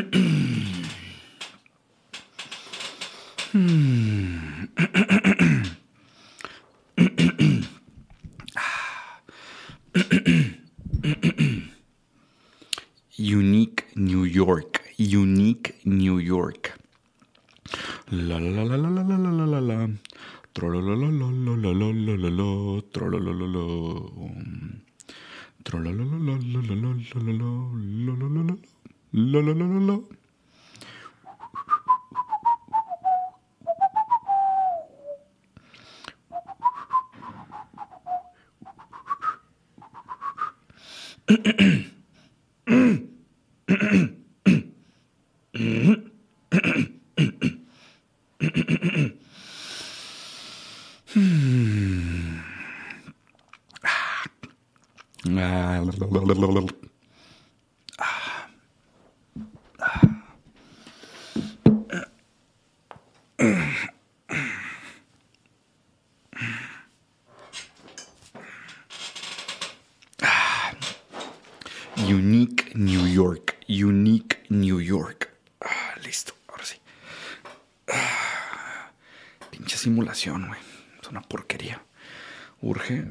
hmm.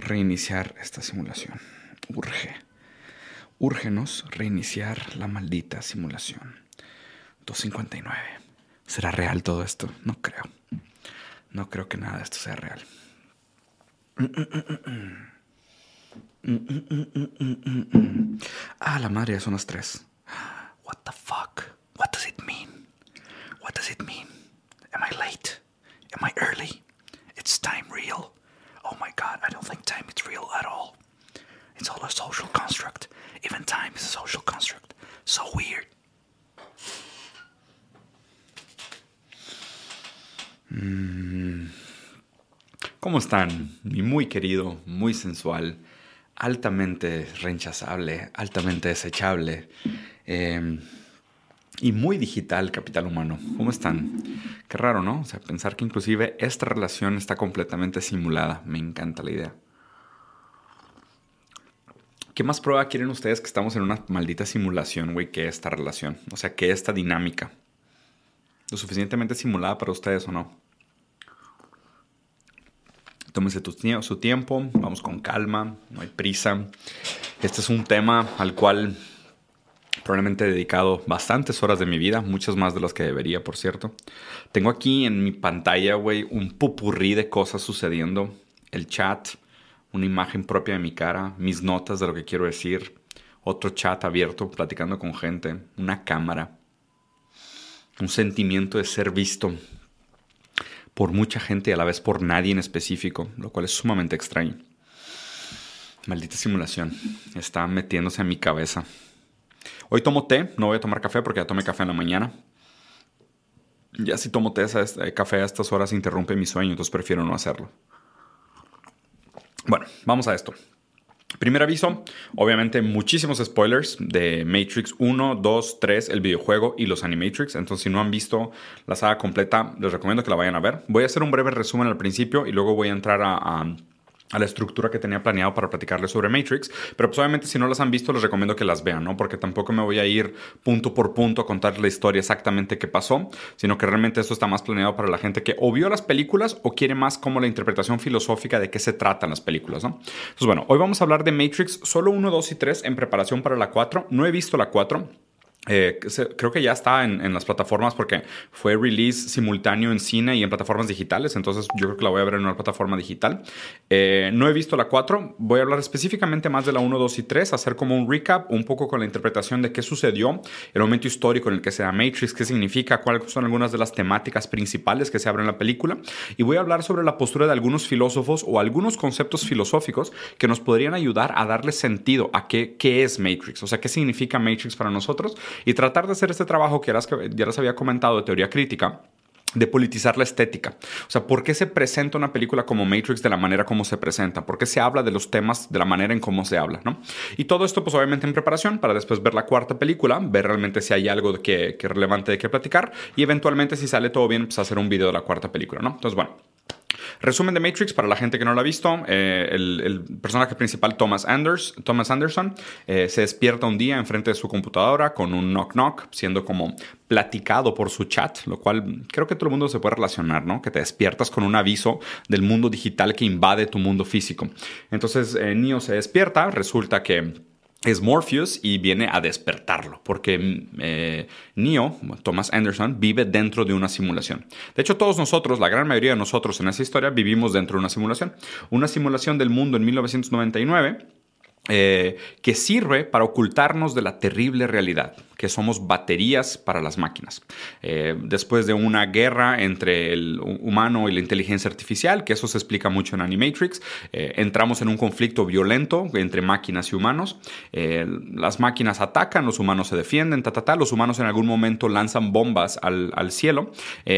Reiniciar esta simulación. Urge. Úrgenos reiniciar la maldita simulación. 259. ¿Será real todo esto? No creo. No creo que nada de esto sea real. Ah, la madre, son las tres. What the fuck? What does it mean? What does it mean? Am I late? Am I early? It's time real. Oh my god, I don't think time is real at all. It's all a social construct. Even time is a social construct. So weird. Mm. ¿Cómo están? Mi muy querido, muy sensual, altamente rechazable, altamente desechable eh, y muy digital capital humano. ¿Cómo están? Qué raro, ¿no? O sea, pensar que inclusive esta relación está completamente simulada. Me encanta la idea. ¿Qué más prueba quieren ustedes que estamos en una maldita simulación, güey, que esta relación? O sea, que esta dinámica. ¿Lo suficientemente simulada para ustedes o no? Tómense su tiempo, vamos con calma, no hay prisa. Este es un tema al cual probablemente he dedicado bastantes horas de mi vida, muchas más de las que debería, por cierto. Tengo aquí en mi pantalla, güey, un pupurrí de cosas sucediendo. El chat, una imagen propia de mi cara, mis notas de lo que quiero decir, otro chat abierto platicando con gente, una cámara, un sentimiento de ser visto, por mucha gente y a la vez por nadie en específico, lo cual es sumamente extraño. Maldita simulación, está metiéndose en mi cabeza. Hoy tomo té, no voy a tomar café porque ya tomé café en la mañana. Ya si tomo té, eh, café a estas horas interrumpe mi sueño, entonces prefiero no hacerlo. Bueno, vamos a esto. Primer aviso, obviamente muchísimos spoilers de Matrix 1, 2, 3, el videojuego y los Animatrix. Entonces, si no han visto la saga completa, les recomiendo que la vayan a ver. Voy a hacer un breve resumen al principio y luego voy a entrar a a la estructura que tenía planeado para platicarles sobre Matrix, pero pues obviamente si no las han visto les recomiendo que las vean, ¿no? Porque tampoco me voy a ir punto por punto a contar la historia exactamente qué pasó, sino que realmente esto está más planeado para la gente que o vio las películas o quiere más como la interpretación filosófica de qué se tratan las películas, ¿no? Entonces bueno, hoy vamos a hablar de Matrix solo 1, 2 y 3 en preparación para la 4. No he visto la 4. Eh, creo que ya está en, las plataformas porque fue release simultáneo en cine y en plataformas digitales, entonces yo creo que la voy a ver en una plataforma digital. Eh, no he visto la 4, voy a hablar específicamente más de la 1, 2 y 3, hacer como un recap, un poco con la interpretación de qué sucedió, el momento histórico en el que se da Matrix, qué significa, cuáles son algunas de las temáticas principales que se abren en la película, y voy a hablar sobre la postura de algunos filósofos o algunos conceptos filosóficos que nos podrían ayudar a darle sentido a qué, qué es Matrix, o sea, qué significa Matrix para nosotros y tratar de hacer este trabajo que ya les había comentado de teoría crítica de politizar la estética. O sea, ¿por qué se presenta una película como Matrix de la manera como se presenta? ¿Por qué se habla de los temas de la manera en cómo se habla? ¿no? Y todo esto, pues obviamente en preparación para después ver la cuarta película, ver realmente si hay algo que, que relevante de qué platicar y eventualmente si sale todo bien, pues hacer un video de la cuarta película, ¿no? Entonces, bueno. Resumen de Matrix para la gente que no lo ha visto. Eh, el, personaje principal, Thomas, Anders, Thomas Anderson, eh, se despierta un día enfrente de su computadora con un knock knock, siendo como platicado por su chat, lo cual creo que todo el mundo se puede relacionar, ¿no? Que te despiertas con un aviso del mundo digital que invade tu mundo físico. Entonces, eh, Neo se despierta, resulta que es Morpheus y viene a despertarlo, porque eh, Neo, Thomas Anderson, vive dentro de una simulación. De hecho, todos nosotros, la gran mayoría de nosotros en esa historia, vivimos dentro de una simulación. Una simulación del mundo en 1999 eh, que sirve para ocultarnos de la terrible realidad, que somos baterías para las máquinas. Eh, después de una guerra entre el humano y la inteligencia artificial, que eso se explica mucho en Animatrix, eh, entramos en un conflicto violento entre máquinas y humanos. las máquinas atacan, los humanos se defienden, ta, los humanos en algún momento lanzan bombas al, cielo,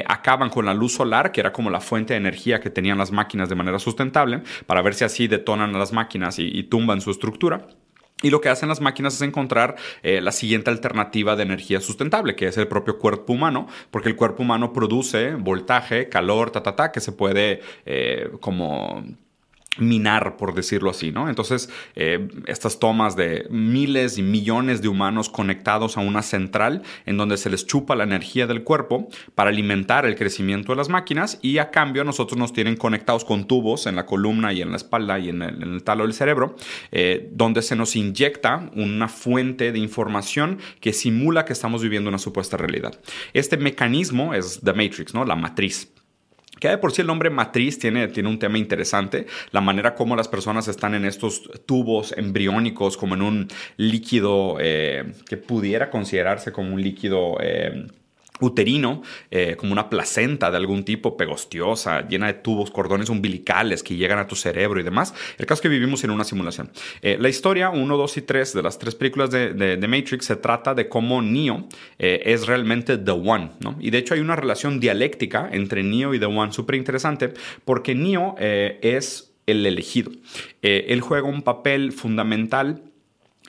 acaban con la luz solar, que era como la fuente de energía que tenían las máquinas de manera sustentable, para ver si así detonan a las máquinas y, y tumban su estructura y lo que hacen las máquinas es encontrar eh, la siguiente alternativa de energía sustentable, que es el propio cuerpo humano, porque el cuerpo humano produce voltaje, calor, ta, ta, ta, que se puede eh, como minar, por decirlo así, ¿no? Entonces, eh, estas tomas de miles y millones de humanos conectados a una central en donde se les chupa la energía del cuerpo para alimentar el crecimiento de las máquinas y a cambio nosotros nos tienen conectados con tubos en la columna y en la espalda y en el, talo del cerebro, eh, donde se nos inyecta una fuente de información que simula que estamos viviendo una supuesta realidad. Este mecanismo es The Matrix, ¿no? La matriz. Que de por sí el nombre matriz tiene, tiene un tema interesante, la manera como las personas están en estos tubos embriónicos, como en un líquido eh, que pudiera considerarse como un líquido... Eh, uterino, eh, como una placenta de algún tipo pegostiosa, llena de tubos, cordones umbilicales que llegan a tu cerebro y demás. El caso es que vivimos en una simulación. Eh, la historia 1, 2 y 3 de las tres películas de, de, Matrix se trata de cómo Neo eh, es realmente The One, ¿no? Y de hecho hay una relación dialéctica entre Neo y The One súper interesante porque Neo es el elegido. él juega un papel fundamental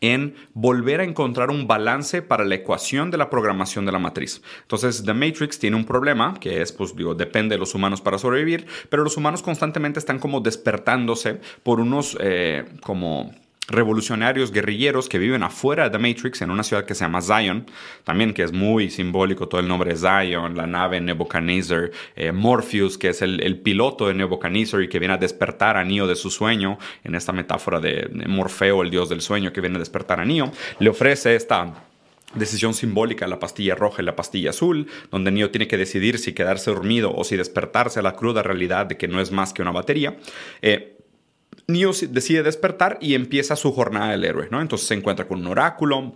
en volver a encontrar un balance para la ecuación de la programación de la matriz. Entonces, The Matrix tiene un problema que es, pues digo, depende de los humanos para sobrevivir, pero los humanos constantemente están como despertándose por unos eh, como revolucionarios guerrilleros que viven afuera de The Matrix en una ciudad que se llama Zion, también que es muy simbólico todo el nombre Zion, la nave Nebuchadnezzar, eh, Morpheus, que es el, piloto de Nebuchadnezzar y que viene a despertar a Neo de su sueño, en esta metáfora de, Morfeo, el dios del sueño, que viene a despertar a Neo, le ofrece esta decisión simbólica, la pastilla roja y la pastilla azul, donde Neo tiene que decidir si quedarse dormido o si despertarse a la cruda realidad de que no es más que una batería. Eh, Neo decide despertar y empieza su jornada del héroe, ¿no? Entonces se encuentra con un oráculo,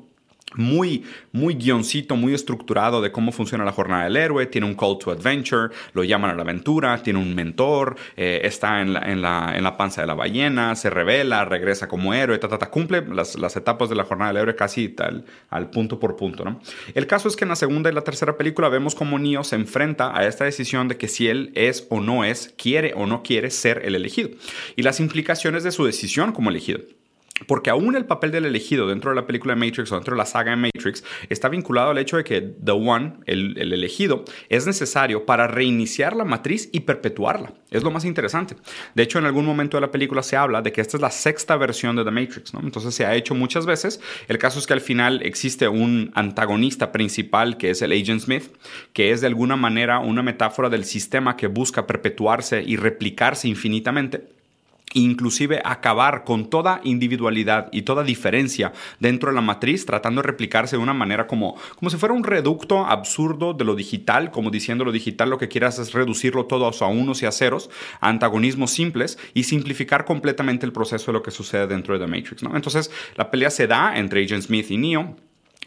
muy, muy guioncito, muy estructurado de cómo funciona la jornada del héroe, tiene un call to adventure, lo llaman a la aventura, tiene un mentor, eh, está en la, en, la, en la, panza de la ballena, se revela, regresa como héroe, ta, cumple las, las, etapas de la jornada del héroe casi tal, al punto por punto. ¿no? El caso es que en la segunda y la tercera película vemos cómo Neo se enfrenta a esta decisión de que si él es o no es, quiere o no quiere ser el elegido y las implicaciones de su decisión como elegido. Porque aún el papel del elegido dentro de la película de Matrix o dentro de la saga de Matrix está vinculado al hecho de que The One, el, elegido, es necesario para reiniciar la matriz y perpetuarla. Es lo más interesante. De hecho, en algún momento de la película se habla de que esta es la sexta versión de The Matrix, ¿no? Entonces se ha hecho muchas veces. El caso es que al final existe un antagonista principal que es el Agent Smith, que es de alguna manera una metáfora del sistema que busca perpetuarse y replicarse infinitamente inclusive acabar con toda individualidad y toda diferencia dentro de la matriz, tratando de replicarse de una manera como, como si fuera un reducto absurdo de lo digital, como diciendo lo digital lo que quieras es reducirlo todo a unos y a ceros, antagonismos simples y simplificar completamente el proceso de lo que sucede dentro de The Matrix. ¿no? Entonces la pelea se da entre Agent Smith y Neo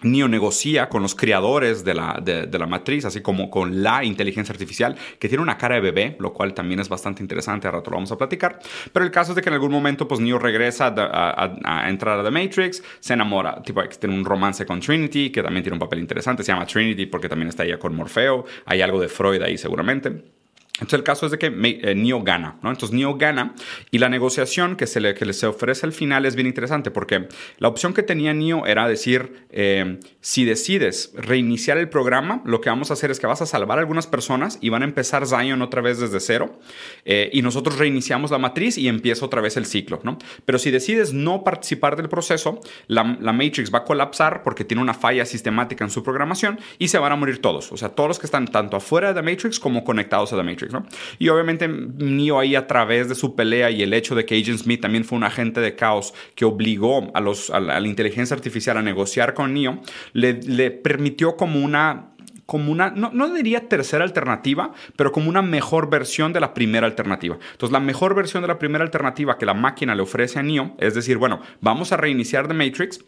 Neo negocia con los creadores de la, de, la, matriz, así como con la inteligencia artificial, que tiene una cara de bebé, lo cual también es bastante interesante, a rato lo vamos a platicar. Pero el caso es de que en algún momento, pues Neo regresa a, entrar a The Matrix, se enamora, tipo, tiene un romance con Trinity, que también tiene un papel interesante, se llama Trinity porque también está ella con Morfeo, hay algo de Freud ahí seguramente. Entonces el caso es de que eh, Neo gana, ¿no? Entonces Neo gana y la negociación que se le, que se ofrece al final es bien interesante porque la opción que tenía Neo era decir, eh, si decides reiniciar el programa, lo que vamos a hacer es que vas a salvar a algunas personas y van a empezar Zion otra vez desde cero eh, y nosotros reiniciamos la matriz y empieza otra vez el ciclo, ¿no? Pero si decides no participar del proceso, la, la Matrix va a colapsar porque tiene una falla sistemática en su programación y se van a morir todos, o sea, todos los que están tanto afuera de la Matrix como conectados a la Matrix. Y obviamente Neo ahí a través de su pelea y el hecho de que Agent Smith también fue un agente de caos que obligó a, los, a, la, inteligencia artificial a negociar con Neo, le, permitió como una como una, no, no, diría tercera alternativa, pero como una mejor versión de la primera alternativa. Entonces, la mejor versión de la primera alternativa que la máquina le ofrece a Neo es decir, bueno, vamos a reiniciar The Matrix,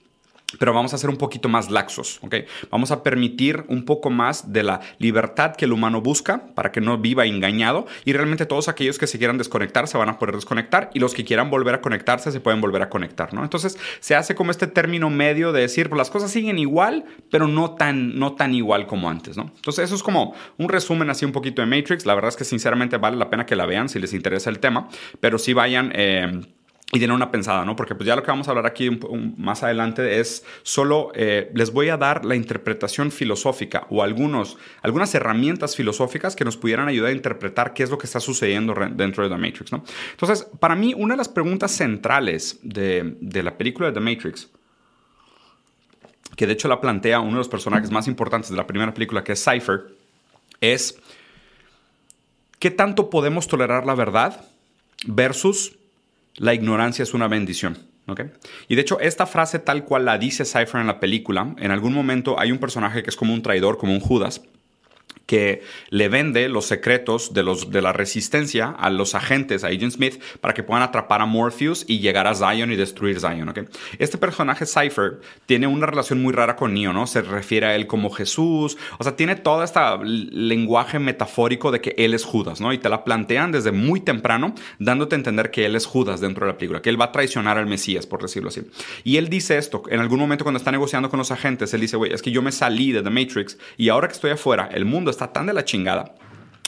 pero vamos a ser un poquito más laxos, ¿ok? Vamos a permitir un poco más de la libertad que el humano busca para que no viva engañado y realmente todos aquellos que se quieran desconectar se van a poder desconectar y los que quieran volver a conectarse se pueden volver a conectar, ¿no? Entonces se hace como este término medio de decir, pues las cosas siguen igual, pero no tan, no tan igual como antes, ¿no? Entonces eso es como un resumen así un poquito de Matrix. La verdad es que sinceramente vale la pena que la vean si les interesa el tema, pero si vayan... Eh, y tienen una pensada, ¿no? Porque pues ya lo que vamos a hablar aquí más adelante es solo, eh, les voy a dar la interpretación filosófica o algunos, algunas herramientas filosóficas que nos pudieran ayudar a interpretar qué es lo que está sucediendo dentro de The Matrix, ¿no? Entonces, para mí, una de las preguntas centrales de, de la película de The Matrix, que de hecho la plantea uno de los personajes más importantes de la primera película, que es Cypher, es ¿qué tanto podemos tolerar la verdad versus la ignorancia es una bendición. Y de hecho, esta frase tal cual la dice Cypher en la película, en algún momento hay un personaje que es como un traidor, como un Judas, que le vende los secretos de, los, de la resistencia a los agentes, a Agent Smith, para que puedan atrapar a Morpheus y llegar a Zion y destruir Zion. ¿okay? Este personaje, Cypher, tiene una relación muy rara con Neo, ¿no? Se refiere a él como Jesús, o sea, tiene todo este lenguaje metafórico de que él es Judas, ¿no? Y te la plantean desde muy temprano, dándote a entender que él es Judas dentro de la película, que él va a traicionar al Mesías, por decirlo así. Y él dice esto, en algún momento cuando está negociando con los agentes, él dice, güey, es que yo me salí de The Matrix y ahora que estoy afuera, el mundo está tan de la chingada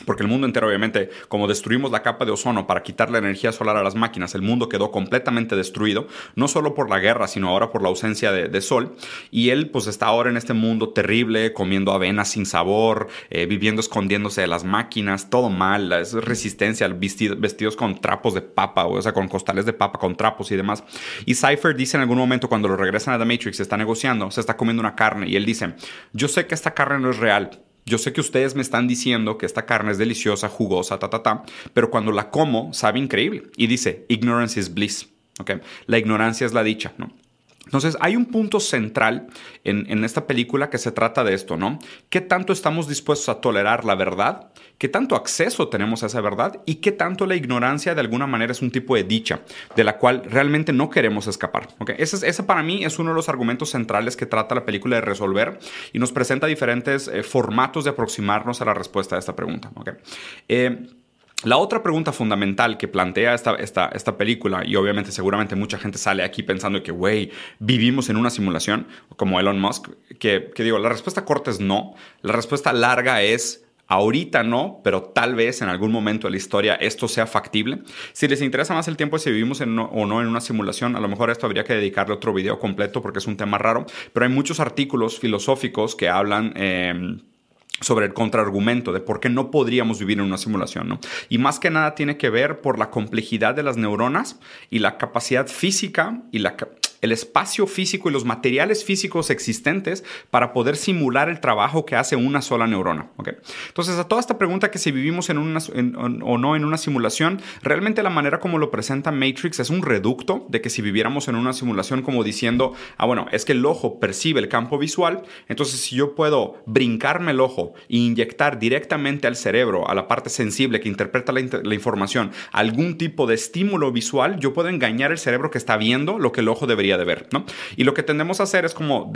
porque el mundo entero, obviamente, como destruimos la capa de ozono para quitar la energía solar a las máquinas, el mundo quedó completamente destruido, no solo por la guerra, sino ahora por la ausencia de, sol. Y él, pues, está ahora en este mundo terrible, comiendo avena sin sabor, eh, viviendo escondiéndose de las máquinas, todo mal, es resistencia, vestidos con trapos de papa, o sea, con costales de papa, con trapos y demás. Y Cypher dice en algún momento, cuando lo regresan a The Matrix, se está negociando, se está comiendo una carne, y él dice: Yo sé que esta carne no es real yo sé que ustedes me están diciendo que esta carne es deliciosa, jugosa, ta, ta, ta, pero cuando la como sabe increíble. Y dice, ignorance is bliss. Okay. La ignorancia es la dicha, ¿no? Entonces, hay un punto central en, esta película que se trata de esto, ¿no? ¿Qué tanto estamos dispuestos a tolerar la verdad? ¿Qué tanto acceso tenemos a esa verdad? ¿Y qué tanto la ignorancia de alguna manera es un tipo de dicha de la cual realmente no queremos escapar? ¿okay? Ese, para mí es uno de los argumentos centrales que trata la película de resolver y nos presenta diferentes eh, formatos de aproximarnos a la respuesta a esta pregunta. ¿okay? Eh, la otra pregunta fundamental que plantea esta, esta, esta, película, y obviamente seguramente mucha gente sale aquí pensando que, güey, vivimos en una simulación, como Elon Musk, que, que digo, la respuesta corta es no, la respuesta larga es Ahorita no, pero tal vez en algún momento de la historia esto sea factible. Si les interesa más el tiempo si vivimos en o no en una simulación, a lo mejor esto habría que dedicarle otro video completo porque es un tema raro, pero hay muchos artículos filosóficos que hablan... Eh, sobre el contraargumento de por qué no podríamos vivir en una simulación, ¿no? Y más que nada tiene que ver por la complejidad de las neuronas y la capacidad física y la, el espacio físico y los materiales físicos existentes para poder simular el trabajo que hace una sola neurona. ¿okay? Entonces, a toda esta pregunta que si vivimos en una, o no en una simulación, realmente la manera como lo presenta Matrix es un reducto de que si viviéramos en una simulación como diciendo, ah, bueno, es que el ojo percibe el campo visual, entonces si yo puedo brincarme el ojo e inyectar directamente al cerebro, a la parte sensible que interpreta la, la información, algún tipo de estímulo visual, yo puedo engañar el cerebro que está viendo lo que el ojo debería de ver, ¿no? Y lo que tendemos a hacer es como,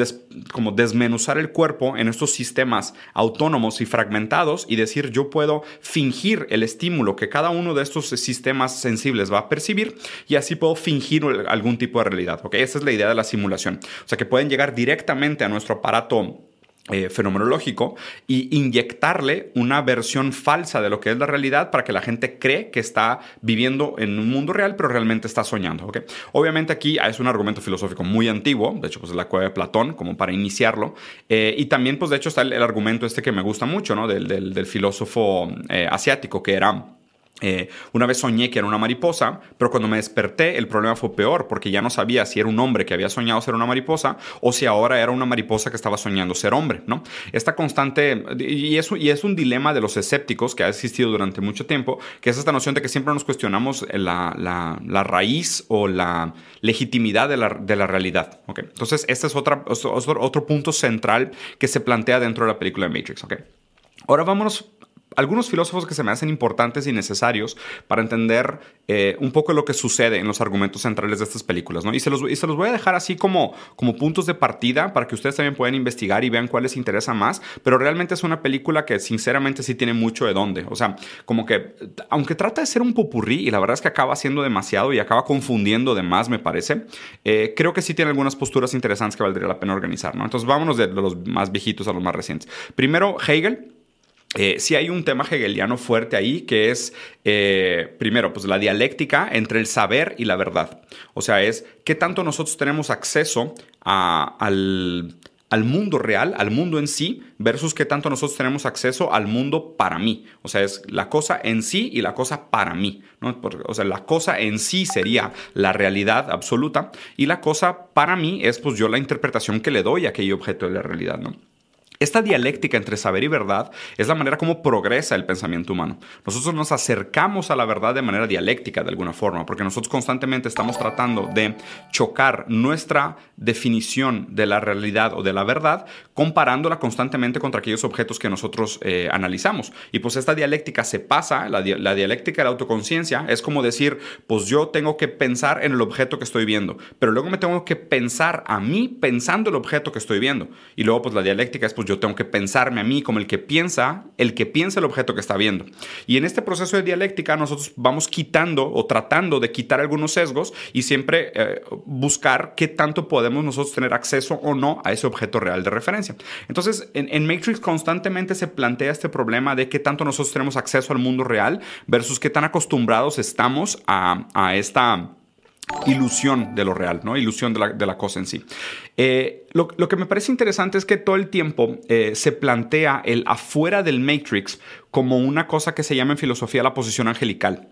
como desmenuzar el cuerpo en estos sistemas autónomos y fragmentados y decir yo puedo fingir el estímulo que cada uno de estos sistemas sensibles va a percibir y así puedo fingir algún tipo de realidad, ¿ok? Esa es la idea de la simulación. O sea, que pueden llegar directamente a nuestro aparato eh, fenomenológico y inyectarle una versión falsa de lo que es la realidad para que la gente cree que está viviendo en un mundo real, pero realmente está soñando. ¿okay? Obviamente aquí es un argumento filosófico muy antiguo, de hecho pues es la cueva de Platón, como para iniciarlo, eh, y también pues de hecho está el, argumento este que me gusta mucho, ¿no? Del, del, filósofo eh, asiático, que era eh, una vez soñé que era una mariposa, pero cuando me desperté el problema fue peor porque ya no sabía si era un hombre que había soñado ser una mariposa o si ahora era una mariposa que estaba soñando ser hombre, ¿no? Esta constante, y es, y es un dilema de los escépticos que ha existido durante mucho tiempo, que es esta noción de que siempre nos cuestionamos la, la, raíz o la legitimidad de la, de la realidad, ¿ok? Entonces, este es otra, otro, otro punto central que se plantea dentro de la película de Matrix, ¿ok? Ahora vámonos algunos filósofos que se me hacen importantes y necesarios para entender eh, un poco lo que sucede en los argumentos centrales de estas películas, ¿no? Y se los, y se los voy a dejar así como, como puntos de partida para que ustedes también puedan investigar y vean cuál les interesa más, pero realmente es una película que sinceramente sí tiene mucho de dónde. O sea, como que, aunque trata de ser un popurrí y la verdad es que acaba siendo demasiado y acaba confundiendo de más, me parece, eh, creo que sí tiene algunas posturas interesantes que valdría la pena organizar, ¿no? Entonces vámonos de los más viejitos a los más recientes. Primero, Hegel eh, sí hay un tema hegeliano fuerte ahí que es, eh, primero, pues la dialéctica entre el saber y la verdad. O sea, es qué tanto nosotros tenemos acceso al, mundo real, al mundo en sí, versus qué tanto nosotros tenemos acceso al mundo para mí. O sea, es la cosa en sí y la cosa para mí. o sea, la cosa en sí sería la realidad absoluta y la cosa para mí es pues yo la interpretación que le doy a aquel objeto de la realidad. ¿no? Esta dialéctica entre saber y verdad es la manera como progresa el pensamiento humano. Nosotros nos acercamos a la verdad de manera dialéctica de alguna forma, porque nosotros constantemente estamos tratando de chocar nuestra definición de la realidad o de la verdad, comparándola constantemente contra aquellos objetos que nosotros eh, analizamos. Y pues esta dialéctica se pasa, la, la dialéctica de la autoconciencia es como decir, pues yo tengo que pensar en el objeto que estoy viendo, pero luego me tengo que pensar a mí pensando el objeto que estoy viendo. Y luego pues la dialéctica es pues yo tengo que pensarme a mí como el que piensa, el que piensa el objeto que está viendo. Y en este proceso de dialéctica nosotros vamos quitando o tratando de quitar algunos sesgos y siempre eh, buscar qué tanto podemos nosotros tener acceso o no a ese objeto real de referencia. Entonces, en, Matrix constantemente se plantea este problema de qué tanto nosotros tenemos acceso al mundo real versus qué tan acostumbrados estamos a, a esta ilusión de lo real, ¿no? Ilusión de la, cosa en sí. Eh, lo, que me parece interesante es que todo el tiempo eh, se plantea el afuera del Matrix como una cosa que se llama en filosofía la posición angelical.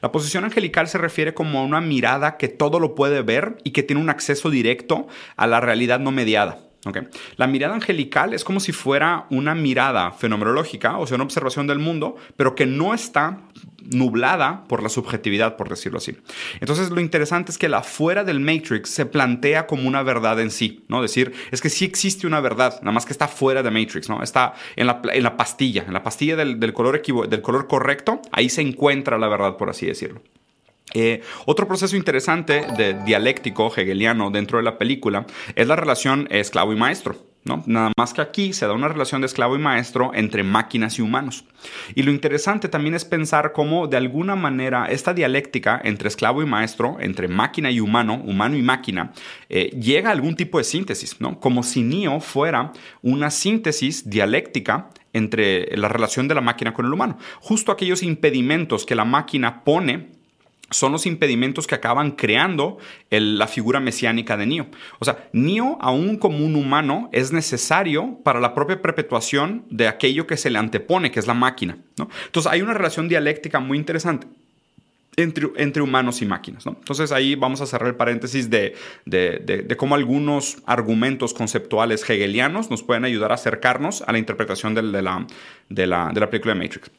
La posición angelical se refiere como a una mirada que todo lo puede ver y que tiene un acceso directo a la realidad no mediada. La mirada angelical es como si fuera una mirada fenomenológica, o sea, una observación del mundo, pero que no está nublada por la subjetividad, por decirlo así. Entonces, lo interesante es que la fuera del Matrix se plantea como una verdad en sí, ¿no? Decir, es que sí existe una verdad, nada más que está fuera de Matrix, ¿no? Está en la, pastilla, en la pastilla del, color del color correcto, ahí se encuentra la verdad, por así decirlo. Eh, otro proceso interesante de dialéctico hegeliano dentro de la película es la relación esclavo y maestro. ¿no? Nada más que aquí se da una relación de esclavo y maestro entre máquinas y humanos. Y lo interesante también es pensar cómo de alguna manera esta dialéctica entre esclavo y maestro, entre máquina y humano, humano y máquina, eh, llega a algún tipo de síntesis, ¿no? como si Neo fuera una síntesis dialéctica entre la relación de la máquina con el humano. Justo aquellos impedimentos que la máquina pone son los impedimentos que acaban creando la figura mesiánica de Neo. O sea, Neo, aún como un humano, es necesario para la propia perpetuación de aquello que se le antepone, que es la máquina. Entonces, hay una relación dialéctica muy interesante. Entre, humanos y máquinas. Entonces ahí vamos a cerrar el paréntesis de, cómo algunos argumentos conceptuales hegelianos nos pueden ayudar a acercarnos a la interpretación de, la, película Matrix.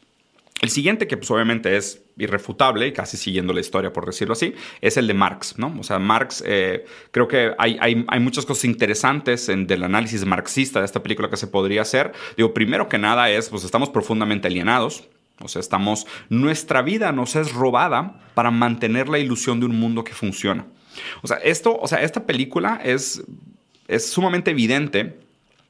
El siguiente, que pues obviamente es irrefutable, casi siguiendo la historia, por decirlo así, es el de Marx, ¿no? O sea, Marx, eh, creo que hay, hay, muchas cosas interesantes en, del análisis marxista de esta película que se podría hacer. Digo, primero que nada es, pues estamos profundamente alienados, o sea, estamos, nuestra vida nos es robada para mantener la ilusión de un mundo que funciona. O sea, esto, o sea, esta película es, es sumamente evidente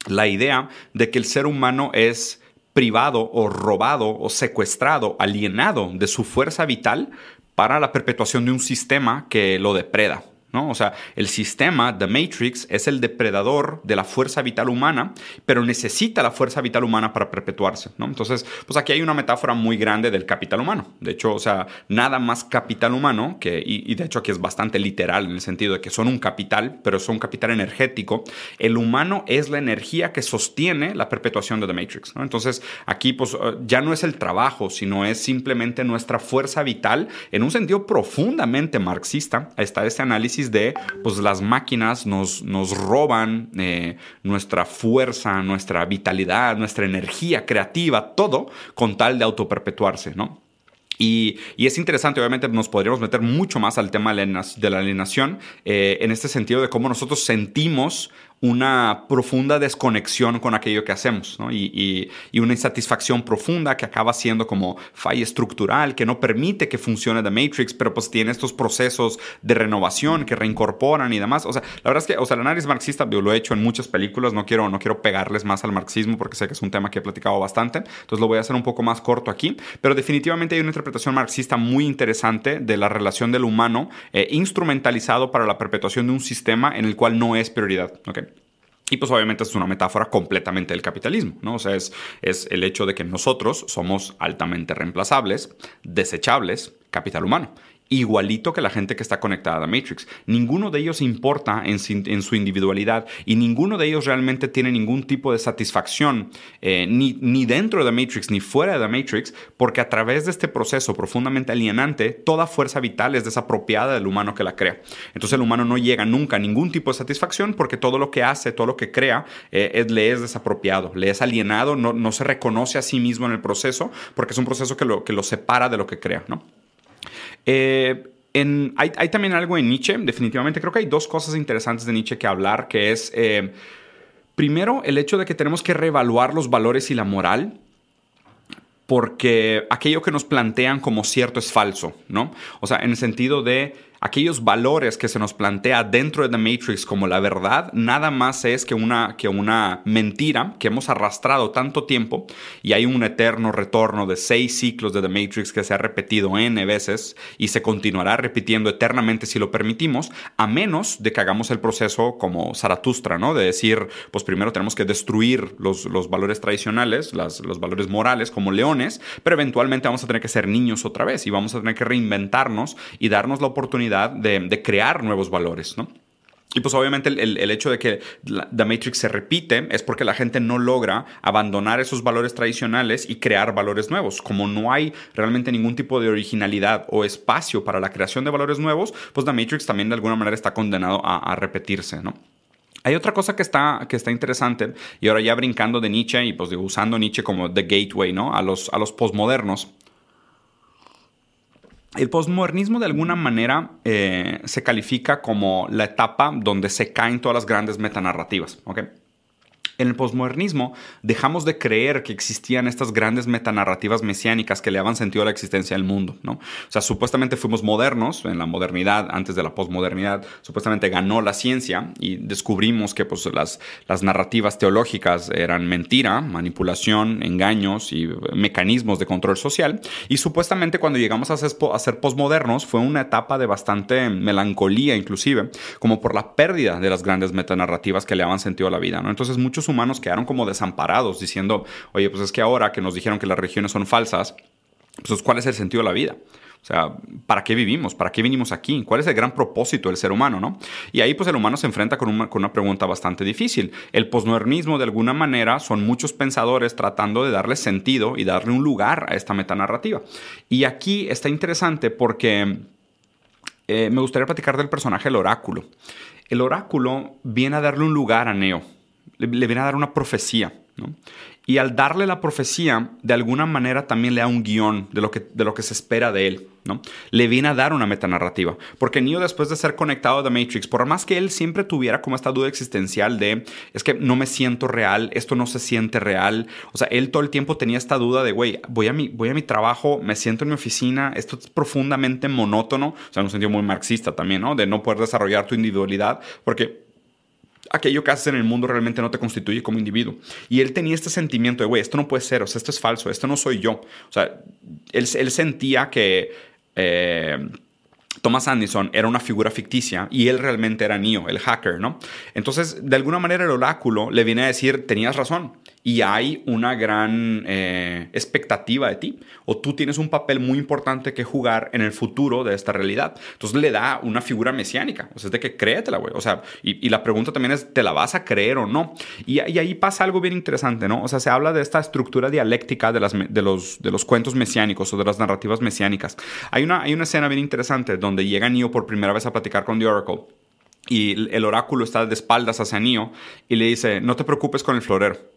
la idea de que el ser humano es privado o robado o secuestrado, alienado de su fuerza vital para la perpetuación de un sistema que lo depreda. ¿No? O sea, el sistema, The Matrix, es el depredador de la fuerza vital humana, pero necesita la fuerza vital humana para perpetuarse, ¿no? Entonces, pues aquí hay una metáfora muy grande del capital humano. De hecho, o sea, nada más capital humano, que, y, y de hecho aquí es bastante literal en el sentido de que son un capital, pero son un capital energético. El humano es la energía que sostiene la perpetuación de The Matrix, ¿no? Entonces, aquí pues ya no es el trabajo, sino es simplemente nuestra fuerza vital en un sentido profundamente marxista. Está este análisis de, pues las máquinas nos, nos roban eh, nuestra fuerza, nuestra vitalidad, nuestra energía creativa, todo con tal de autoperpetuarse, ¿no? Y, es interesante, obviamente nos podríamos meter mucho más al tema de la alienación, eh, en este sentido de cómo nosotros sentimos una profunda desconexión con aquello que hacemos y, una insatisfacción profunda que acaba siendo como falla estructural que no permite que funcione The Matrix, pero pues tiene estos procesos de renovación que reincorporan y demás. O sea, la verdad es que, o sea, el análisis marxista yo lo he hecho en muchas películas, no quiero, no quiero pegarles más al marxismo porque sé que es un tema que he platicado bastante, entonces lo voy a hacer un poco más corto aquí, pero definitivamente hay una interpretación marxista muy interesante de la relación del humano eh, instrumentalizado para la perpetuación de un sistema en el cual no es prioridad. ¿okay? Y pues obviamente es una metáfora completamente del capitalismo, ¿no? O sea, es, es el hecho de que nosotros somos altamente reemplazables, desechables, capital humano igualito que la gente que está conectada a la Matrix. Ninguno de ellos importa en, su individualidad y ninguno de ellos realmente tiene ningún tipo de satisfacción eh, ni, dentro de la Matrix ni fuera de la Matrix porque a través de este proceso profundamente alienante toda fuerza vital es desapropiada del humano que la crea. Entonces el humano no llega nunca a ningún tipo de satisfacción porque todo lo que hace, todo lo que crea eh, le es desapropiado, le es alienado, no, no, se reconoce a sí mismo en el proceso porque es un proceso que lo, que lo separa de lo que crea, ¿no? Eh, hay, también algo en Nietzsche, definitivamente. Creo que hay dos cosas interesantes de Nietzsche que hablar, que es, eh, primero, el hecho de que tenemos que reevaluar los valores y la moral porque aquello que nos plantean como cierto es falso, ¿no? O sea, en el sentido de aquellos valores que se nos plantea dentro de The Matrix como la verdad, nada más es que una, que una mentira que hemos arrastrado tanto tiempo y hay un eterno retorno de seis ciclos de The Matrix que se ha repetido N veces y se continuará repitiendo eternamente si lo permitimos, a menos de que hagamos el proceso como Zaratustra, ¿no? De decir, pues primero tenemos que destruir los, los valores tradicionales, las, los valores morales como leones, pero eventualmente vamos a tener que ser niños otra vez y vamos a tener que reinventarnos y darnos la oportunidad de, crear nuevos valores, ¿no? Y pues obviamente el, hecho de que The Matrix se repite es porque la gente no logra abandonar esos valores tradicionales y crear valores nuevos. Como no hay realmente ningún tipo de originalidad o espacio para la creación de valores nuevos, pues The Matrix también de alguna manera está condenado a, repetirse, ¿no? Hay otra cosa que está, que está interesante, y ahora ya brincando de Nietzsche y pues usando Nietzsche como the gateway, ¿no? A los, a los posmodernos. El posmodernismo de alguna manera eh, se califica como la etapa donde se caen todas las grandes metanarrativas. ¿okay? En el posmodernismo dejamos de creer que existían estas grandes metanarrativas mesiánicas que le daban sentido a la existencia del mundo, ¿no? O sea, supuestamente fuimos modernos en la modernidad, antes de la posmodernidad, supuestamente ganó la ciencia y descubrimos que pues, las, las narrativas teológicas eran mentira, manipulación, engaños y mecanismos de control social. Y supuestamente cuando llegamos a ser, a posmodernos fue una etapa de bastante melancolía inclusive, como por la pérdida de las grandes metanarrativas que le daban sentido a la vida, ¿no? Entonces muchos humanos quedaron como desamparados diciendo, oye, pues es que ahora que nos dijeron que las religiones son falsas, pues ¿cuál es el sentido de la vida? O sea, ¿para qué vivimos? ¿Para qué vinimos aquí? ¿Cuál es el gran propósito del ser humano? ¿no? Y ahí pues el humano se enfrenta con una, con una pregunta bastante difícil. El posmodernismo de alguna manera son muchos pensadores tratando de darle sentido y darle un lugar a esta metanarrativa. Y aquí está interesante porque eh, me gustaría platicar del personaje el oráculo. El oráculo viene a darle un lugar a Neo le, viene a dar una profecía. Y al darle la profecía, de alguna manera también le da un guion de lo que, de lo que se espera de él. ¿no? Le viene a dar una metanarrativa. Porque Neo, después de ser conectado a The Matrix, por más que él siempre tuviera como esta duda existencial de, es que no me siento real, esto no se siente real. O sea, él todo el tiempo tenía esta duda de, güey, voy, a mi, voy a mi trabajo, me siento en mi oficina, esto es profundamente monótono. O sea, en un sentido muy marxista también, ¿no? De no poder desarrollar tu individualidad. Porque aquello que haces en el mundo realmente no te constituye como individuo. Y él tenía este sentimiento de, güey, esto no puede ser, o sea, esto es falso, esto no soy yo. O sea, él, sentía que... Eh, Thomas Anderson era una figura ficticia y él realmente era Neo, el hacker, ¿no? Entonces, de alguna manera el oráculo le viene a decir, tenías razón, y hay una gran eh, expectativa de ti o tú tienes un papel muy importante que jugar en el futuro de esta realidad. Entonces le da una figura mesiánica, o sea, es de que créetela, güey. O sea, y, la pregunta también es, ¿te la vas a creer o no? Y, ahí pasa algo bien interesante, ¿no? O sea, se habla de esta estructura dialéctica de, los, cuentos mesiánicos o de las narrativas mesiánicas. Hay una, hay una escena bien interesante donde llega Neo por primera vez a platicar con The Oracle. Y el oráculo está de espaldas hacia Neo y le dice, no te preocupes con el florero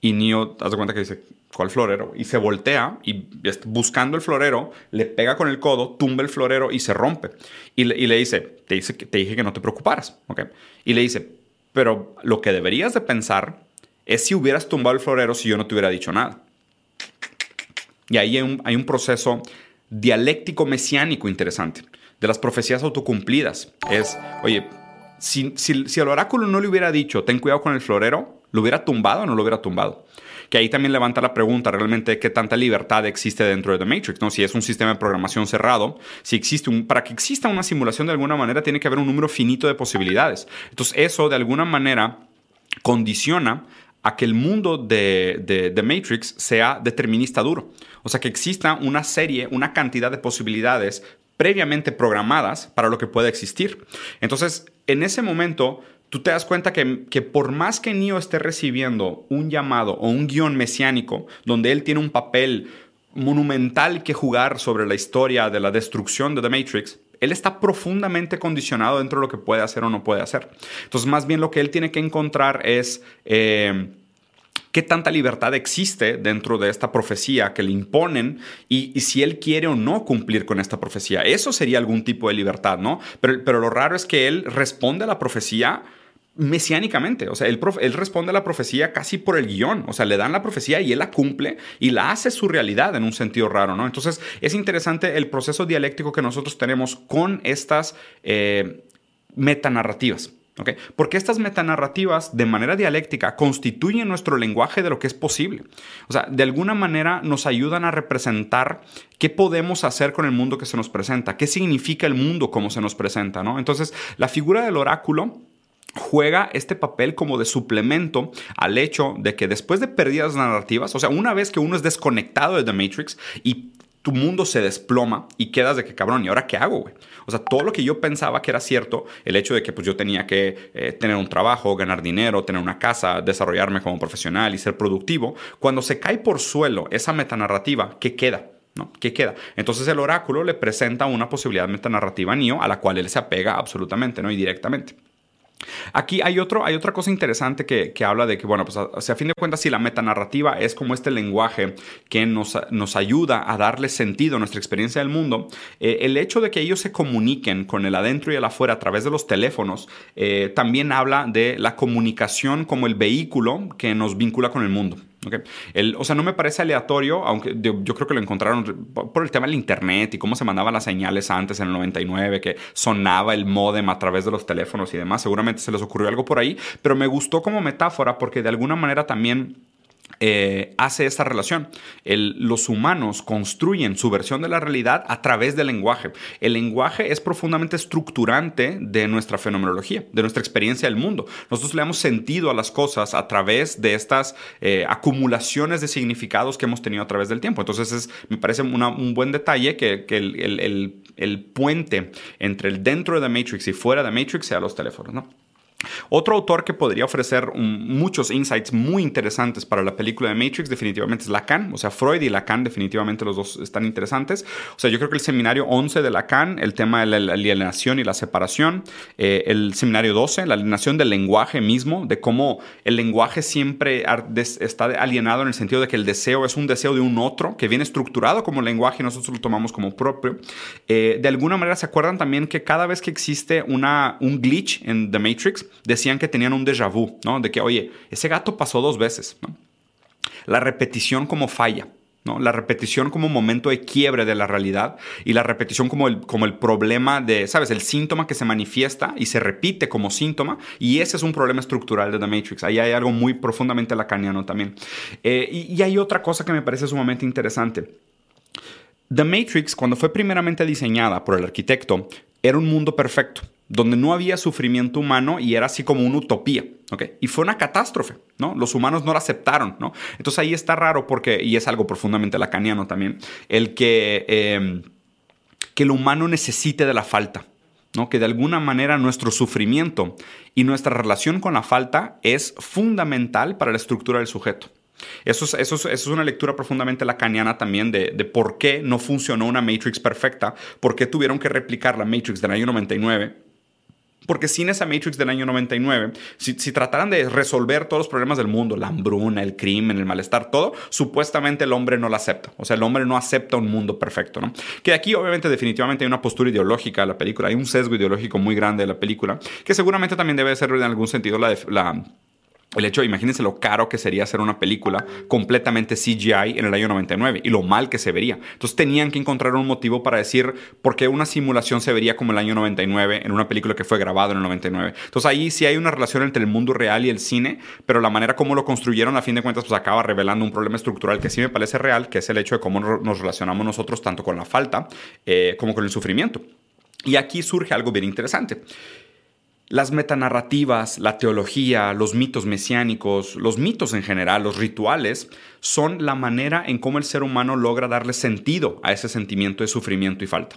y Neo, haz de cuenta que dice, ¿cuál florero? Y se voltea y buscando el florero, le pega con el codo, tumba el florero y se rompe. Y le, dice, te, dice, dije que no te preocuparas. ¿ok? Y le dice, pero lo que deberías de pensar es si hubieras tumbado el florero si yo no te hubiera dicho nada. Y ahí hay un, hay un proceso dialéctico mesiánico interesante de las profecías autocumplidas. Es, oye, si, si, si, el oráculo no le hubiera dicho, ten cuidado con el florero, ¿Lo hubiera tumbado o no lo hubiera tumbado? Que ahí también levanta la pregunta realmente qué tanta libertad existe dentro de The Matrix, ¿no? Si es un sistema de programación cerrado, si existe un, para que exista una simulación de alguna manera tiene que haber un número finito de posibilidades. Entonces eso de alguna manera condiciona a que el mundo de, de, The Matrix sea determinista duro. O sea, que exista una serie, una cantidad de posibilidades previamente programadas para lo que pueda existir. Entonces, en ese momento, tú te das cuenta que, que, por más que Neo esté recibiendo un llamado o un guion mesiánico, donde él tiene un papel monumental que jugar sobre la historia de la destrucción de The Matrix, él está profundamente condicionado dentro de lo que puede hacer o no puede hacer. Entonces, más bien lo que él tiene que encontrar es... Eh, qué tanta libertad existe dentro de esta profecía que le imponen y, si él quiere o no cumplir con esta profecía. Eso sería algún tipo de libertad, ¿no? Pero, pero lo raro es que él responde a la profecía mesiánicamente. O sea, él, responde a la profecía casi por el guion. O sea, le dan la profecía y él la cumple y la hace su realidad en un sentido raro, ¿no? Entonces, es interesante el proceso dialéctico que nosotros tenemos con estas eh, metanarrativas. ¿Okay? Porque estas metanarrativas de manera dialéctica constituyen nuestro lenguaje de lo que es posible. O sea, de alguna manera nos ayudan a representar qué podemos hacer con el mundo que se nos presenta, qué significa el mundo como se nos presenta, ¿no? Entonces, la figura del oráculo juega este papel como de suplemento al hecho de que después de pérdidas narrativas, o sea, una vez que uno es desconectado de The Matrix y tu mundo se desploma y quedas de que cabrón, ¿y ahora qué hago, güey? O sea, todo lo que yo pensaba que era cierto, el hecho de que pues yo tenía que eh, tener un trabajo, ganar dinero, tener una casa, desarrollarme como profesional y ser productivo, cuando se cae por suelo esa metanarrativa, ¿qué queda? ¿no? ¿Qué queda? Entonces el oráculo le presenta una posibilidad metanarrativa a Neo a la cual él se apega absolutamente, ¿no? Y directamente. Aquí hay, otro, hay otra cosa interesante que, habla de que, bueno, pues a, a, fin de cuentas, si la metanarrativa es como este lenguaje que nos, nos ayuda a darle sentido a nuestra experiencia del mundo, eh, el hecho de que ellos se comuniquen con el adentro y el afuera a través de los teléfonos, eh, también habla de la comunicación como el vehículo que nos vincula con el mundo. El, o sea, no me parece aleatorio, aunque yo, creo que lo encontraron por el tema del internet y cómo se mandaban las señales antes en el 99, que sonaba el modem a través de los teléfonos y demás. Seguramente se les ocurrió algo por ahí, pero me gustó como metáfora porque de alguna manera también eh, hace esta relación. los humanos construyen su versión de la realidad a través del lenguaje. El lenguaje es profundamente estructurante de nuestra fenomenología, de nuestra experiencia del mundo. Nosotros le damos sentido a las cosas a través de estas eh, acumulaciones de significados que hemos tenido a través del tiempo. Entonces es, me parece un buen detalle que, el, puente entre el dentro de The Matrix y fuera de Matrix sea los teléfonos. ¿no? Otro autor que podría ofrecer muchos insights muy interesantes para la película de Matrix definitivamente es Lacan, o sea, Freud y Lacan definitivamente los dos están interesantes. O sea, yo creo que el seminario 11 de Lacan, el tema de la alienación y la separación, eh, el seminario 12, la alienación del lenguaje mismo, de cómo el lenguaje siempre está alienado en el sentido de que el deseo es un deseo de un otro, que viene estructurado como lenguaje y nosotros lo tomamos como propio. Eh, de alguna manera se acuerdan también que cada vez que existe una, un glitch en The Matrix, decían que tenían un déjà vu, ¿no? De que, oye, ese gato pasó dos veces. La repetición como falla, ¿no? La repetición como momento de quiebre de la realidad y la repetición como el, como el problema de, ¿sabes? El síntoma que se manifiesta y se repite como síntoma y ese es un problema estructural de The Matrix. Ahí hay algo muy profundamente lacaniano también. Eh, y hay otra cosa que me parece sumamente interesante The Matrix, cuando fue primeramente diseñada por el arquitecto, era un mundo perfecto, donde no había sufrimiento humano y era así como una utopía. ¿okay? Y fue una catástrofe, ¿no? Los humanos no la aceptaron, ¿no? Entonces ahí está raro porque, y es algo profundamente lacaniano también, el que, em, que el humano necesite de la falta. ¿no? que de alguna manera nuestro sufrimiento y nuestra relación con la falta es fundamental para la estructura del sujeto. Eso es, eso, es, una lectura profundamente lacaniana también de, de, por qué no funcionó una Matrix perfecta, por qué tuvieron que replicar la Matrix del año 99 porque sin esa Matrix del año 99, si, trataran de resolver todos los problemas del mundo, la hambruna, el crimen, el malestar, todo, supuestamente el hombre no lo acepta. O sea, el hombre no acepta un mundo perfecto, ¿no? Que aquí obviamente definitivamente hay una postura ideológica de la película, hay un sesgo ideológico muy grande de la película, que seguramente también debe ser en algún sentido la, la el hecho, imagínense lo caro que sería hacer una película completamente CGI en el año 99 y lo mal que se vería. Entonces tenían que encontrar un motivo para decir por qué una simulación se vería como el año 99 en una película que fue grabada en el 99. Entonces ahí sí hay una relación entre el mundo real y el cine, pero la manera como lo construyeron a fin de cuentas pues acaba revelando un problema estructural que sí me parece real, que es el hecho de cómo nos relacionamos nosotros tanto con la falta eh, como con el sufrimiento. Y aquí surge algo bien interesante. Las metanarrativas, la teología, los mitos mesiánicos, los mitos en general, los rituales, son la manera en cómo el ser humano logra darle sentido a ese sentimiento de sufrimiento y falta.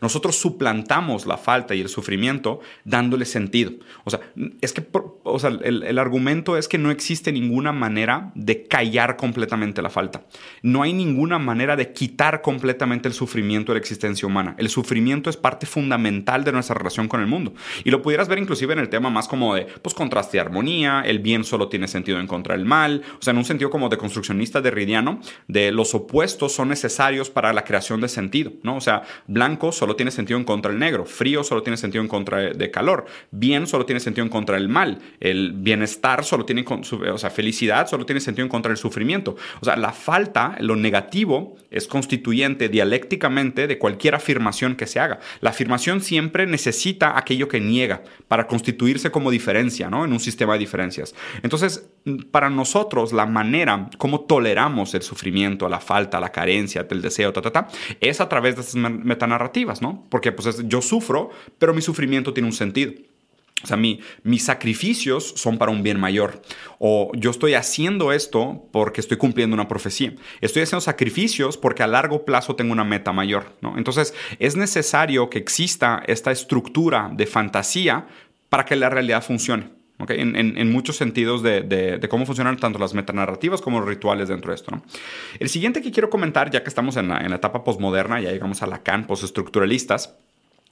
Nosotros suplantamos la falta y el sufrimiento dándole sentido. O sea, es que o sea, el, argumento es que no existe ninguna manera de callar completamente la falta. No hay ninguna manera de quitar completamente el sufrimiento de la existencia humana. El sufrimiento es parte fundamental de nuestra relación con el mundo. Y lo pudieras ver inclusive en el tema más como de pues, contraste y armonía, el bien solo tiene sentido en contra del mal, o sea, en un sentido como de construccionista derridiano, de los opuestos son necesarios para la creación de sentido, ¿no? O sea, blanco solo tiene sentido en contra del negro, frío solo tiene sentido en contra de calor, bien solo tiene sentido en contra del mal, el bienestar solo tiene, o sea, felicidad solo tiene sentido en contra del sufrimiento. O sea, la falta, lo negativo, es constituyente dialécticamente de cualquier afirmación que se haga. La afirmación siempre necesita aquello que niega para constituirse como diferencia, ¿no? En un sistema de diferencias. Entonces, para nosotros, la manera como toleramos el sufrimiento, la falta, la carencia, el deseo, ta, ta, es a través de estas metanarrativas ¿no? Porque pues yo sufro, pero mi sufrimiento tiene un sentido. O sea, mi, mis sacrificios son para un bien mayor. O yo estoy haciendo esto porque estoy cumpliendo una profecía. Estoy haciendo sacrificios porque a largo plazo tengo una meta mayor. ¿no? Entonces, es necesario que exista esta estructura de fantasía para que la realidad funcione. ¿Okay? En, muchos sentidos de, cómo funcionan tanto las metanarrativas como los rituales dentro de esto. ¿no? El siguiente que quiero comentar, ya que estamos en la, en la etapa postmoderna, ya llegamos a Lacan, postestructuralistas,